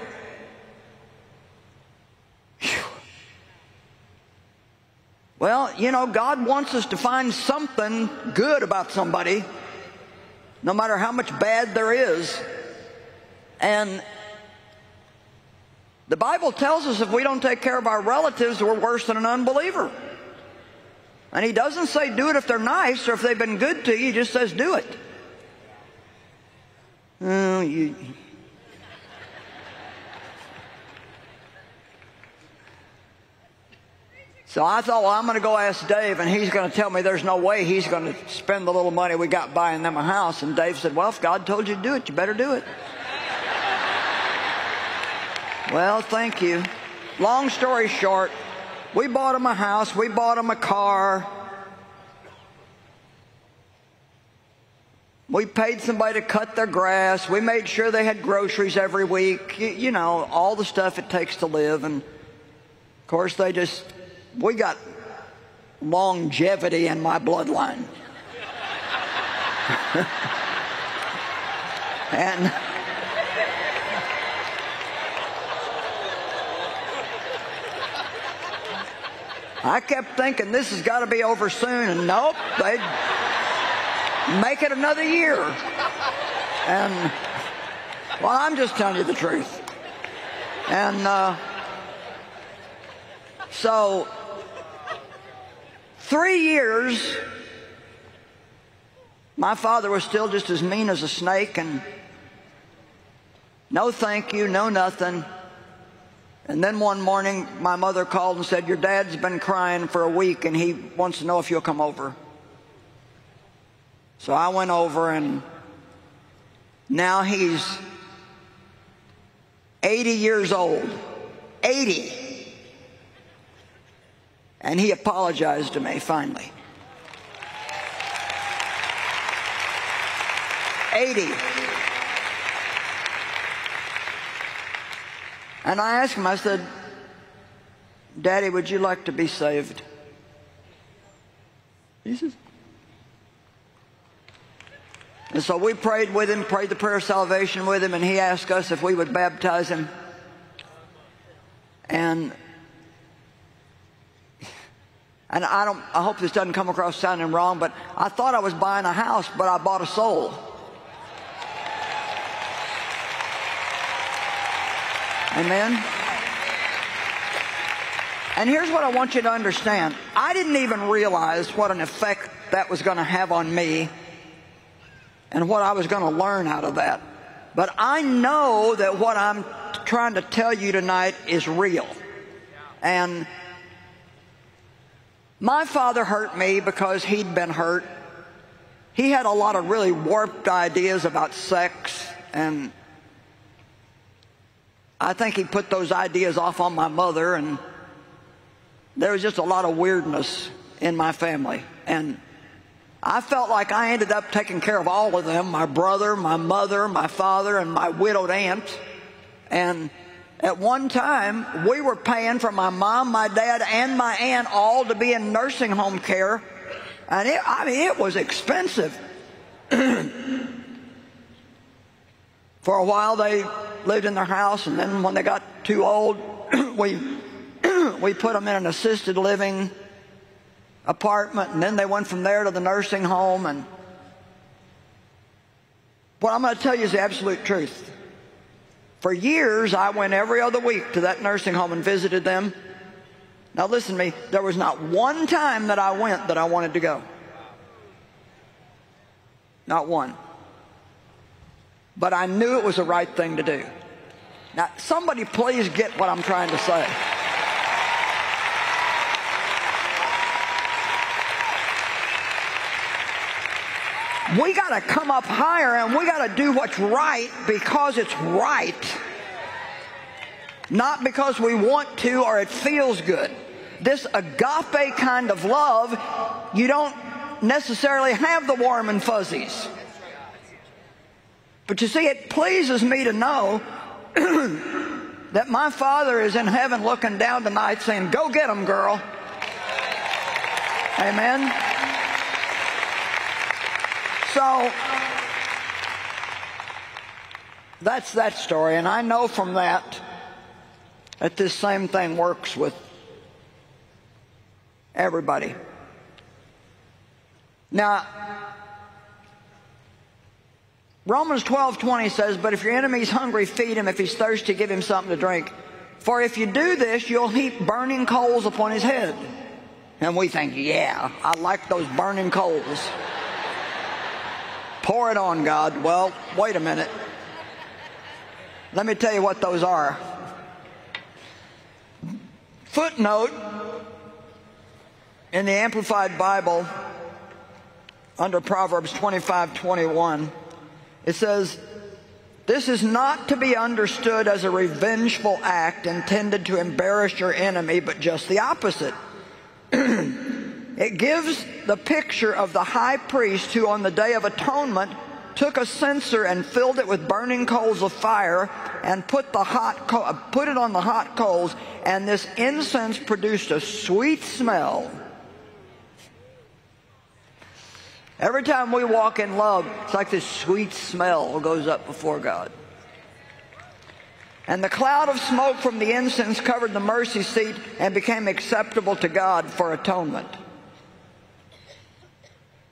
Well, you know, God wants us to find something good about somebody, no matter how much bad there is. And the Bible tells us if we don't take care of our relatives, we're worse than an unbeliever. And he doesn't say do it if they're nice or if they've been good to you. He just says do it. Oh, you, So I thought, well, I'm going to go ask Dave, and he's going to tell me there's no way he's going to spend the little money we got buying them a house. And Dave said, well, if God told you to do it, you better do it. Well, thank you. Long story short, we bought them a house, we bought them a car. We paid somebody to cut their grass. We made sure they had groceries every week. You, you know, all the stuff it takes to live. And of course, they just we got longevity in my bloodline. and I kept thinking this has got to be over soon, and nope, they'd make it another year. And, well, I'm just telling you the truth. And uh, so Three years, my father was still just as mean as a snake and no thank you, no nothing. And then one morning, my mother called and said, Your dad's been crying for a week and he wants to know if you'll come over. So I went over and now he's 80 years old. 80. And he apologized to me finally. 80. And I asked him, I said, Daddy, would you like to be saved? He says, and so we prayed with him, prayed the prayer of salvation with him, and he asked us if we would baptize him. And and I don't, I hope this doesn't come across sounding wrong, but I thought I was buying a house, but I bought a soul. Amen. And here's what I want you to understand. I didn't even realize what an effect that was going to have on me and what I was going to learn out of that. But I know that what I'm trying to tell you tonight is real. And my father hurt me because he'd been hurt. He had a lot of really warped ideas about sex, and I think he put those ideas off on my mother, and there was just a lot of weirdness in my family. And I felt like I ended up taking care of all of them my brother, my mother, my father, and my widowed aunt. And at one time, we were paying for my mom, my dad, and my aunt all to be in nursing home care. And it, I mean, it was expensive. For a while they lived in their house, and then when they got too old, we, we put them in an assisted living apartment, and then they went from there to the nursing home. And what I'm going to tell you is the absolute truth. For years, I went every other week to that nursing home and visited them. Now, listen to me, there was not one time that I went that I wanted to go. Not one. But I knew it was the right thing to do. Now, somebody please get what I'm trying to say. We got to come up higher and we got to do what's right because it's right. Not because we want to or it feels good. This agape kind of love, you don't necessarily have the warm and fuzzies. But you see, it pleases me to know that my Father is in heaven looking down tonight saying, Go get them, girl. Amen. So that's that story, and I know from that that this same thing works with everybody. Now, Romans 12, 20 says, But if your enemy's hungry, feed him. If he's thirsty, give him something to drink. For if you do this, you'll heap burning coals upon his head. And we think, yeah, I like those burning coals. Pour it on, God. Well, wait a minute. Let me tell you what those are. Footnote in the Amplified Bible under Proverbs 25 21, it says, This is not to be understood as a revengeful act intended to embarrass your enemy, but just the opposite. It gives the picture of the high priest who, on the Day of Atonement, took a censer and filled it with burning coals of fire and put, the hot co- put it on the hot coals, and this incense produced a sweet smell. Every time we walk in love, it's like this sweet smell goes up before God. And the cloud of smoke from the incense covered the mercy seat and became acceptable to God for atonement.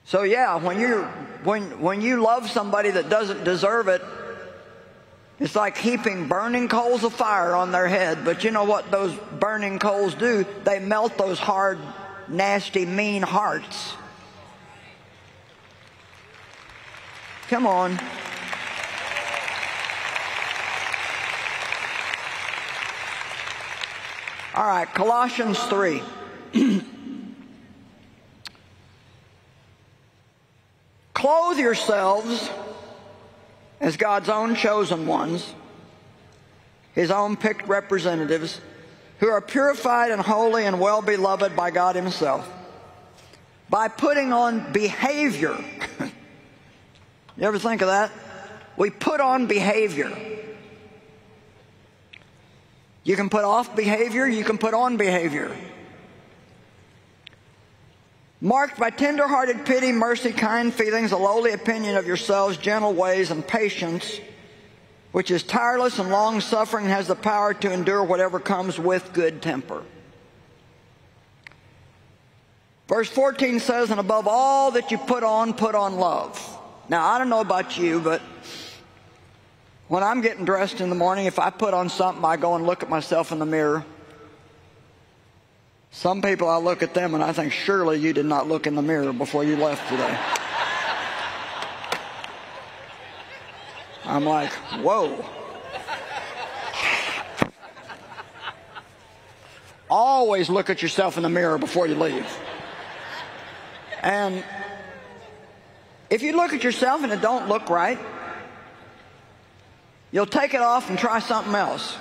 So yeah, when you when when you love somebody that doesn't deserve it, it's like heaping burning coals of fire on their head. But you know what those burning coals do? They melt those hard, nasty, mean hearts. Come on. All right, Colossians 3. Clothe yourselves as God's own chosen ones, His own picked representatives, who are purified and holy and well beloved by God Himself, by putting on behavior. you ever think of that? We put on behavior. You can put off behavior, you can put on behavior marked by tender-hearted pity, mercy, kind feelings, a lowly opinion of yourselves, gentle ways, and patience, which is tireless and long-suffering, has the power to endure whatever comes with good temper. Verse 14 says, and above all that you put on, put on love. Now, I don't know about you, but when I'm getting dressed in the morning, if I put on something, I go and look at myself in the mirror. Some people, I look at them and I think, surely you did not look in the mirror before you left today. I'm like, whoa. Always look at yourself in the mirror before you leave. And if you look at yourself and it don't look right, you'll take it off and try something else.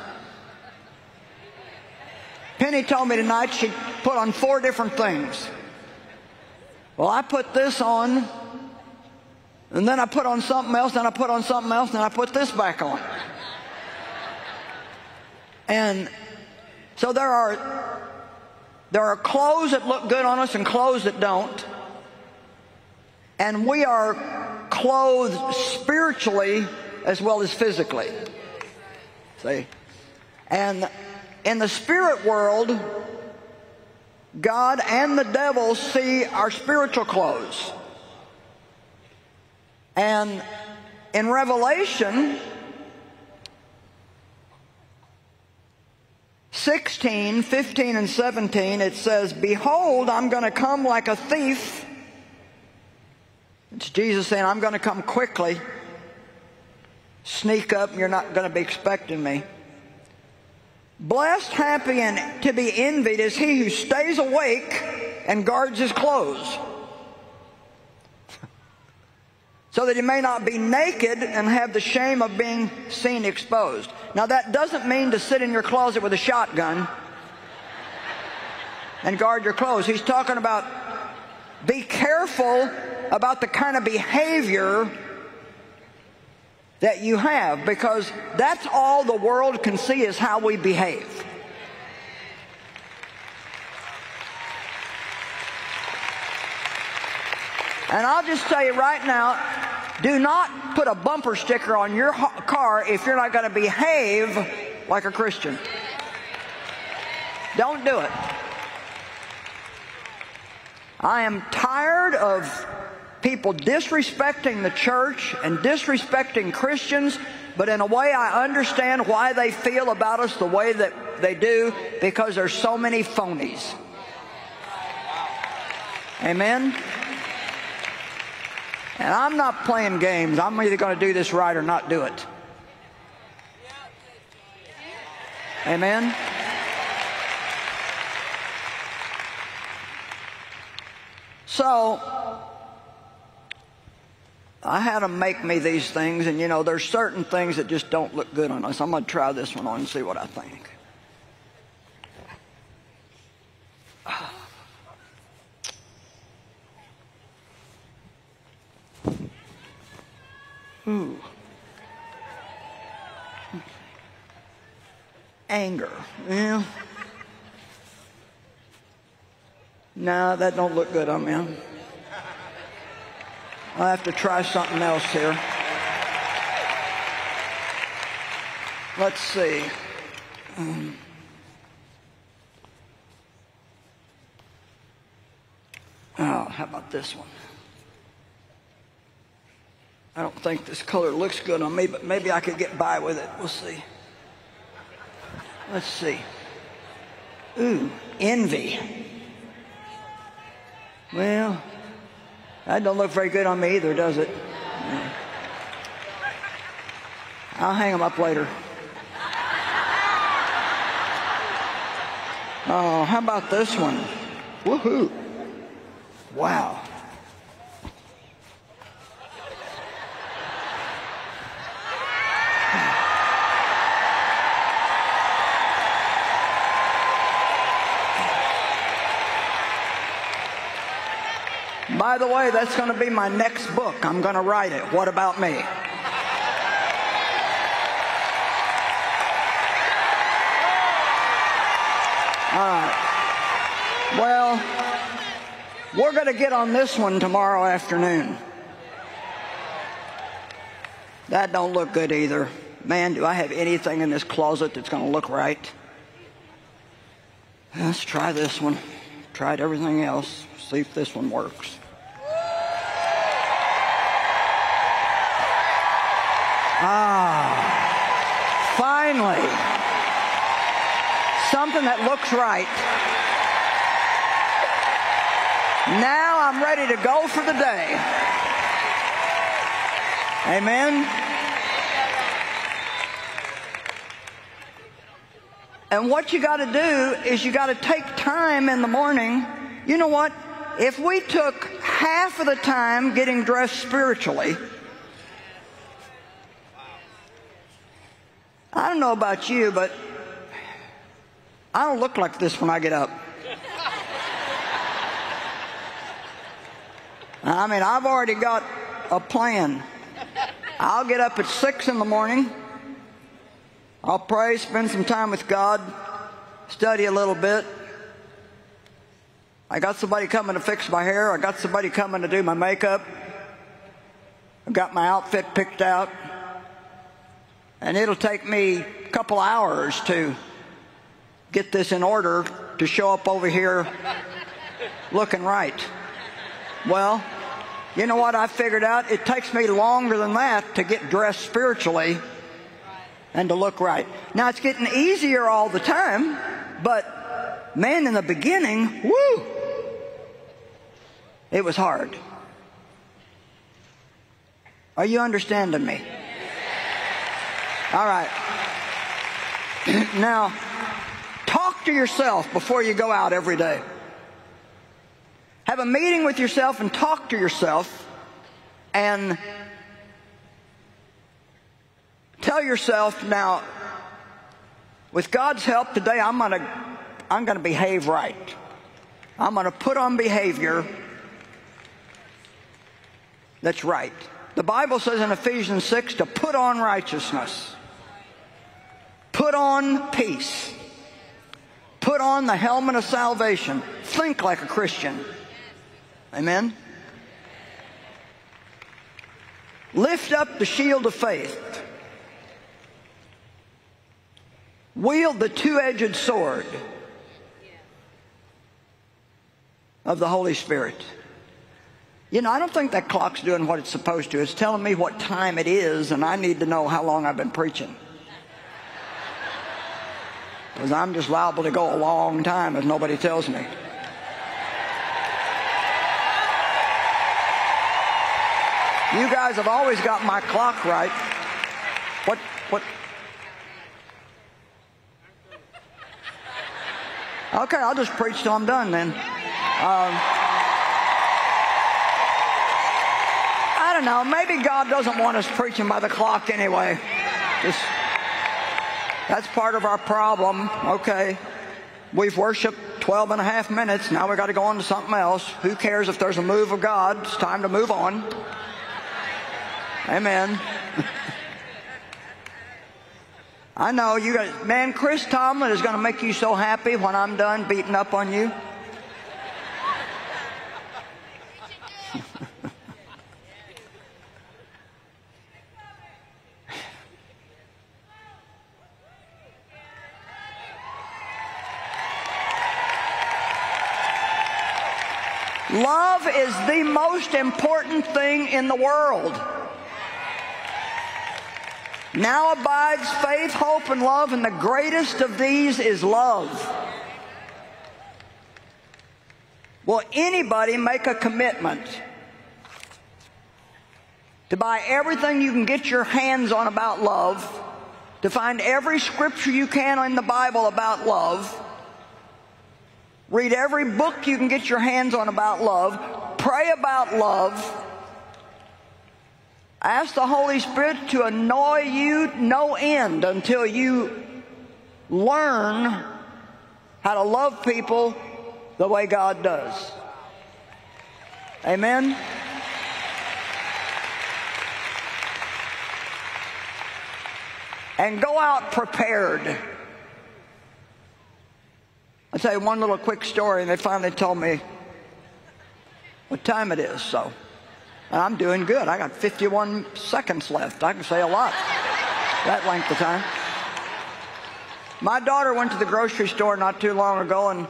Penny told me tonight she put on four different things. Well, I put this on, and then I put on something else, and I put on something else, and I put this back on. And so there are there are clothes that look good on us and clothes that don't. And we are clothed spiritually as well as physically. See? And in the spirit world, God and the devil see our spiritual clothes. And in Revelation 16, 15, and 17, it says, Behold, I'm going to come like a thief. It's Jesus saying, I'm going to come quickly. Sneak up, you're not going to be expecting me. Blessed, happy, and to be envied is he who stays awake and guards his clothes, so that he may not be naked and have the shame of being seen exposed. Now, that doesn't mean to sit in your closet with a shotgun and guard your clothes. He's talking about be careful about the kind of behavior that you have because that's all the world can see is how we behave. And I'll just tell you right now, do not put a bumper sticker on your car if you're not going to behave like a Christian. Don't do it. I am tired of people disrespecting the church and disrespecting Christians, but in a way I understand why they feel about us the way that they do because there's so many phonies. Amen? And I'm not playing games. I'm either going to do this right or not do it. Amen? So, I had them make me these things, and you know, there's certain things that just don't look good on us. I'm going to try this one on and see what I think. Ooh. Anger. Yeah. No, that don't look good on me. I'll have to try something else here. Let's see. Um, oh, how about this one? I don't think this color looks good on me, but maybe I could get by with it. We'll see. Let's see. Ooh, envy. Well, that don't look very good on me either, does it? I'll hang them up later. Oh, how about this one? Woohoo. Wow. By the way, that's going to be my next book. I'm going to write it. What about me? All right. Well, we're going to get on this one tomorrow afternoon. That don't look good either. Man, do I have anything in this closet that's going to look right? Let's try this one. Tried everything else. See if this one works. Finally, something that looks right. Now I'm ready to go for the day. Amen. And what you got to do is you got to take time in the morning. You know what? If we took half of the time getting dressed spiritually, I don't know about you, but I don't look like this when I get up. I mean, I've already got a plan. I'll get up at 6 in the morning. I'll pray, spend some time with God, study a little bit. I got somebody coming to fix my hair. I got somebody coming to do my makeup. I got my outfit picked out. And it'll take me a couple hours to get this in order to show up over here looking right. Well, you know what I figured out? It takes me longer than that to get dressed spiritually and to look right. Now it's getting easier all the time, but man, in the beginning, woo, it was hard. Are you understanding me? All right. now, talk to yourself before you go out every day. Have a meeting with yourself and talk to yourself and tell yourself now, with God's help today, I'm going to I'm going to behave right. I'm going to put on behavior that's right. The Bible says in Ephesians 6 to put on righteousness, put on peace, put on the helmet of salvation, think like a Christian. Amen? Lift up the shield of faith. Wield the two edged sword of the Holy Spirit. You know, I don't think that clock's doing what it's supposed to. It's telling me what time it is, and I need to know how long I've been preaching. Because I'm just liable to go a long time if nobody tells me. You guys have always got my clock right. What, what? Okay, I'll just preach till I'm done then. Um, don't know. Maybe God doesn't want us preaching by the clock anyway. Just, that's part of our problem. Okay. We've worshiped 12 and a half minutes. Now we've got to go on to something else. Who cares if there's a move of God? It's time to move on. Amen. I know you guys, man, Chris Tomlin is going to make you so happy when I'm done beating up on you. Love is the most important thing in the world. Now abides faith, hope, and love, and the greatest of these is love. Will anybody make a commitment to buy everything you can get your hands on about love, to find every scripture you can in the Bible about love, read every book you can get your hands on about love, pray about love, Ask the Holy Spirit to annoy you no end until you learn how to love people the way God does. Amen? And go out prepared. I'll tell you one little quick story, and they finally told me what time it is, so. And I'm doing good. I got 51 seconds left. I can say a lot that length of time. My daughter went to the grocery store not too long ago and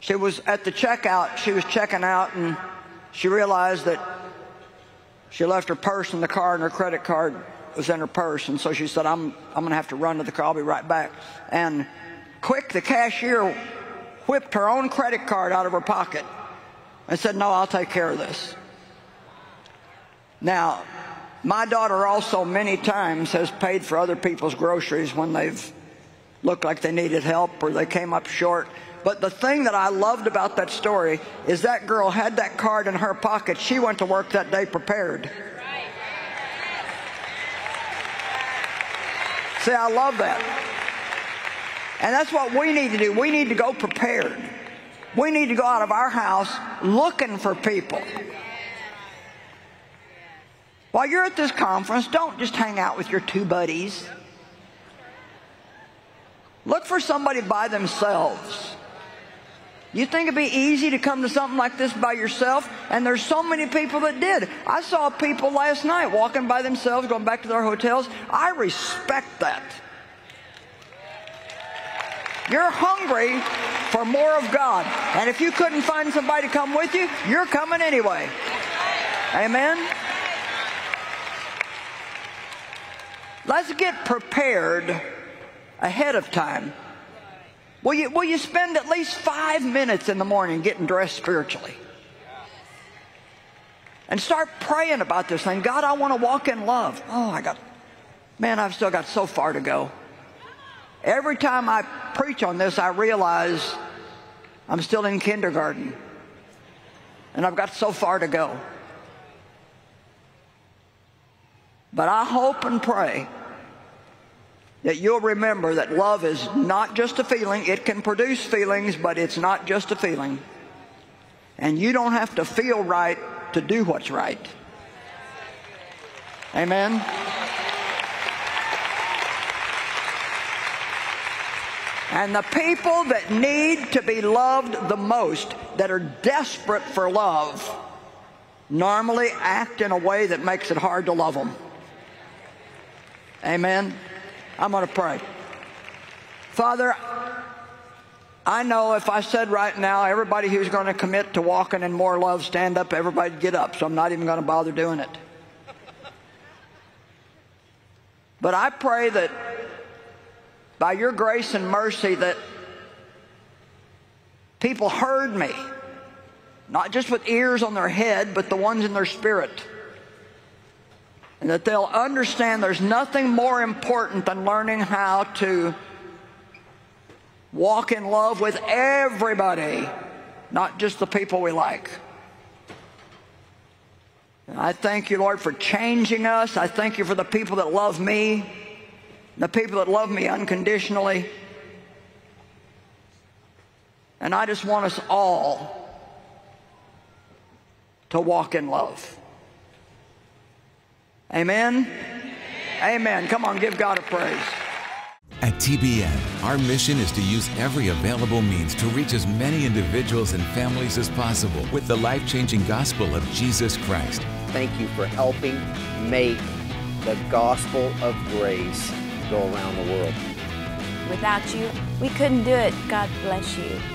she was at the checkout. She was checking out and she realized that she left her purse in the car and her credit card was in her purse. And so she said, I'm, I'm going to have to run to the car. I'll be right back. And quick, the cashier whipped her own credit card out of her pocket and said, No, I'll take care of this. Now, my daughter also many times has paid for other people's groceries when they've looked like they needed help or they came up short. But the thing that I loved about that story is that girl had that card in her pocket. She went to work that day prepared. See, I love that. And that's what we need to do. We need to go prepared. We need to go out of our house looking for people. While you're at this conference, don't just hang out with your two buddies. Look for somebody by themselves You think it'd be easy to come to something like this by yourself? And there's so many people that did. I saw people last night walking by themselves, going back to their hotels. I respect that. You're hungry for more of God. And if you couldn't find somebody to come with you, you're coming anyway. Amen? Let's get prepared ahead of time. Will you, will you spend at least five minutes in the morning getting dressed spiritually? And start praying about this thing. God, I want to walk in love. Oh, I got, man, I've still got so far to go. Every time I preach on this, I realize I'm still in kindergarten. And I've got so far to go. But I hope and pray that you'll remember that love is not just a feeling. It can produce feelings, but it's not just a feeling. And you don't have to feel right to do what's right. Amen. And the people that need to be loved the most, that are desperate for love, normally act in a way that makes it hard to love them. Amen. I'm going to pray. Father, I know if I said right now, everybody who's going to commit to walking in more love, stand up, everybody get up. So I'm not even going to bother doing it. But I pray that by your grace and mercy that people heard me, not just with ears on their head, but the ones in their spirit. And that they'll understand there's nothing more important than learning how to walk in love with everybody, not just the people we like. And I thank you, Lord, for changing us. I thank you for the people that love me, the people that love me unconditionally. And I just want us all to walk in love. Amen? Amen. Come on, give God a praise. At TBN, our mission is to use every available means to reach as many individuals and families as possible with the life changing gospel of Jesus Christ. Thank you for helping make the gospel of grace go around the world. Without you, we couldn't do it. God bless you.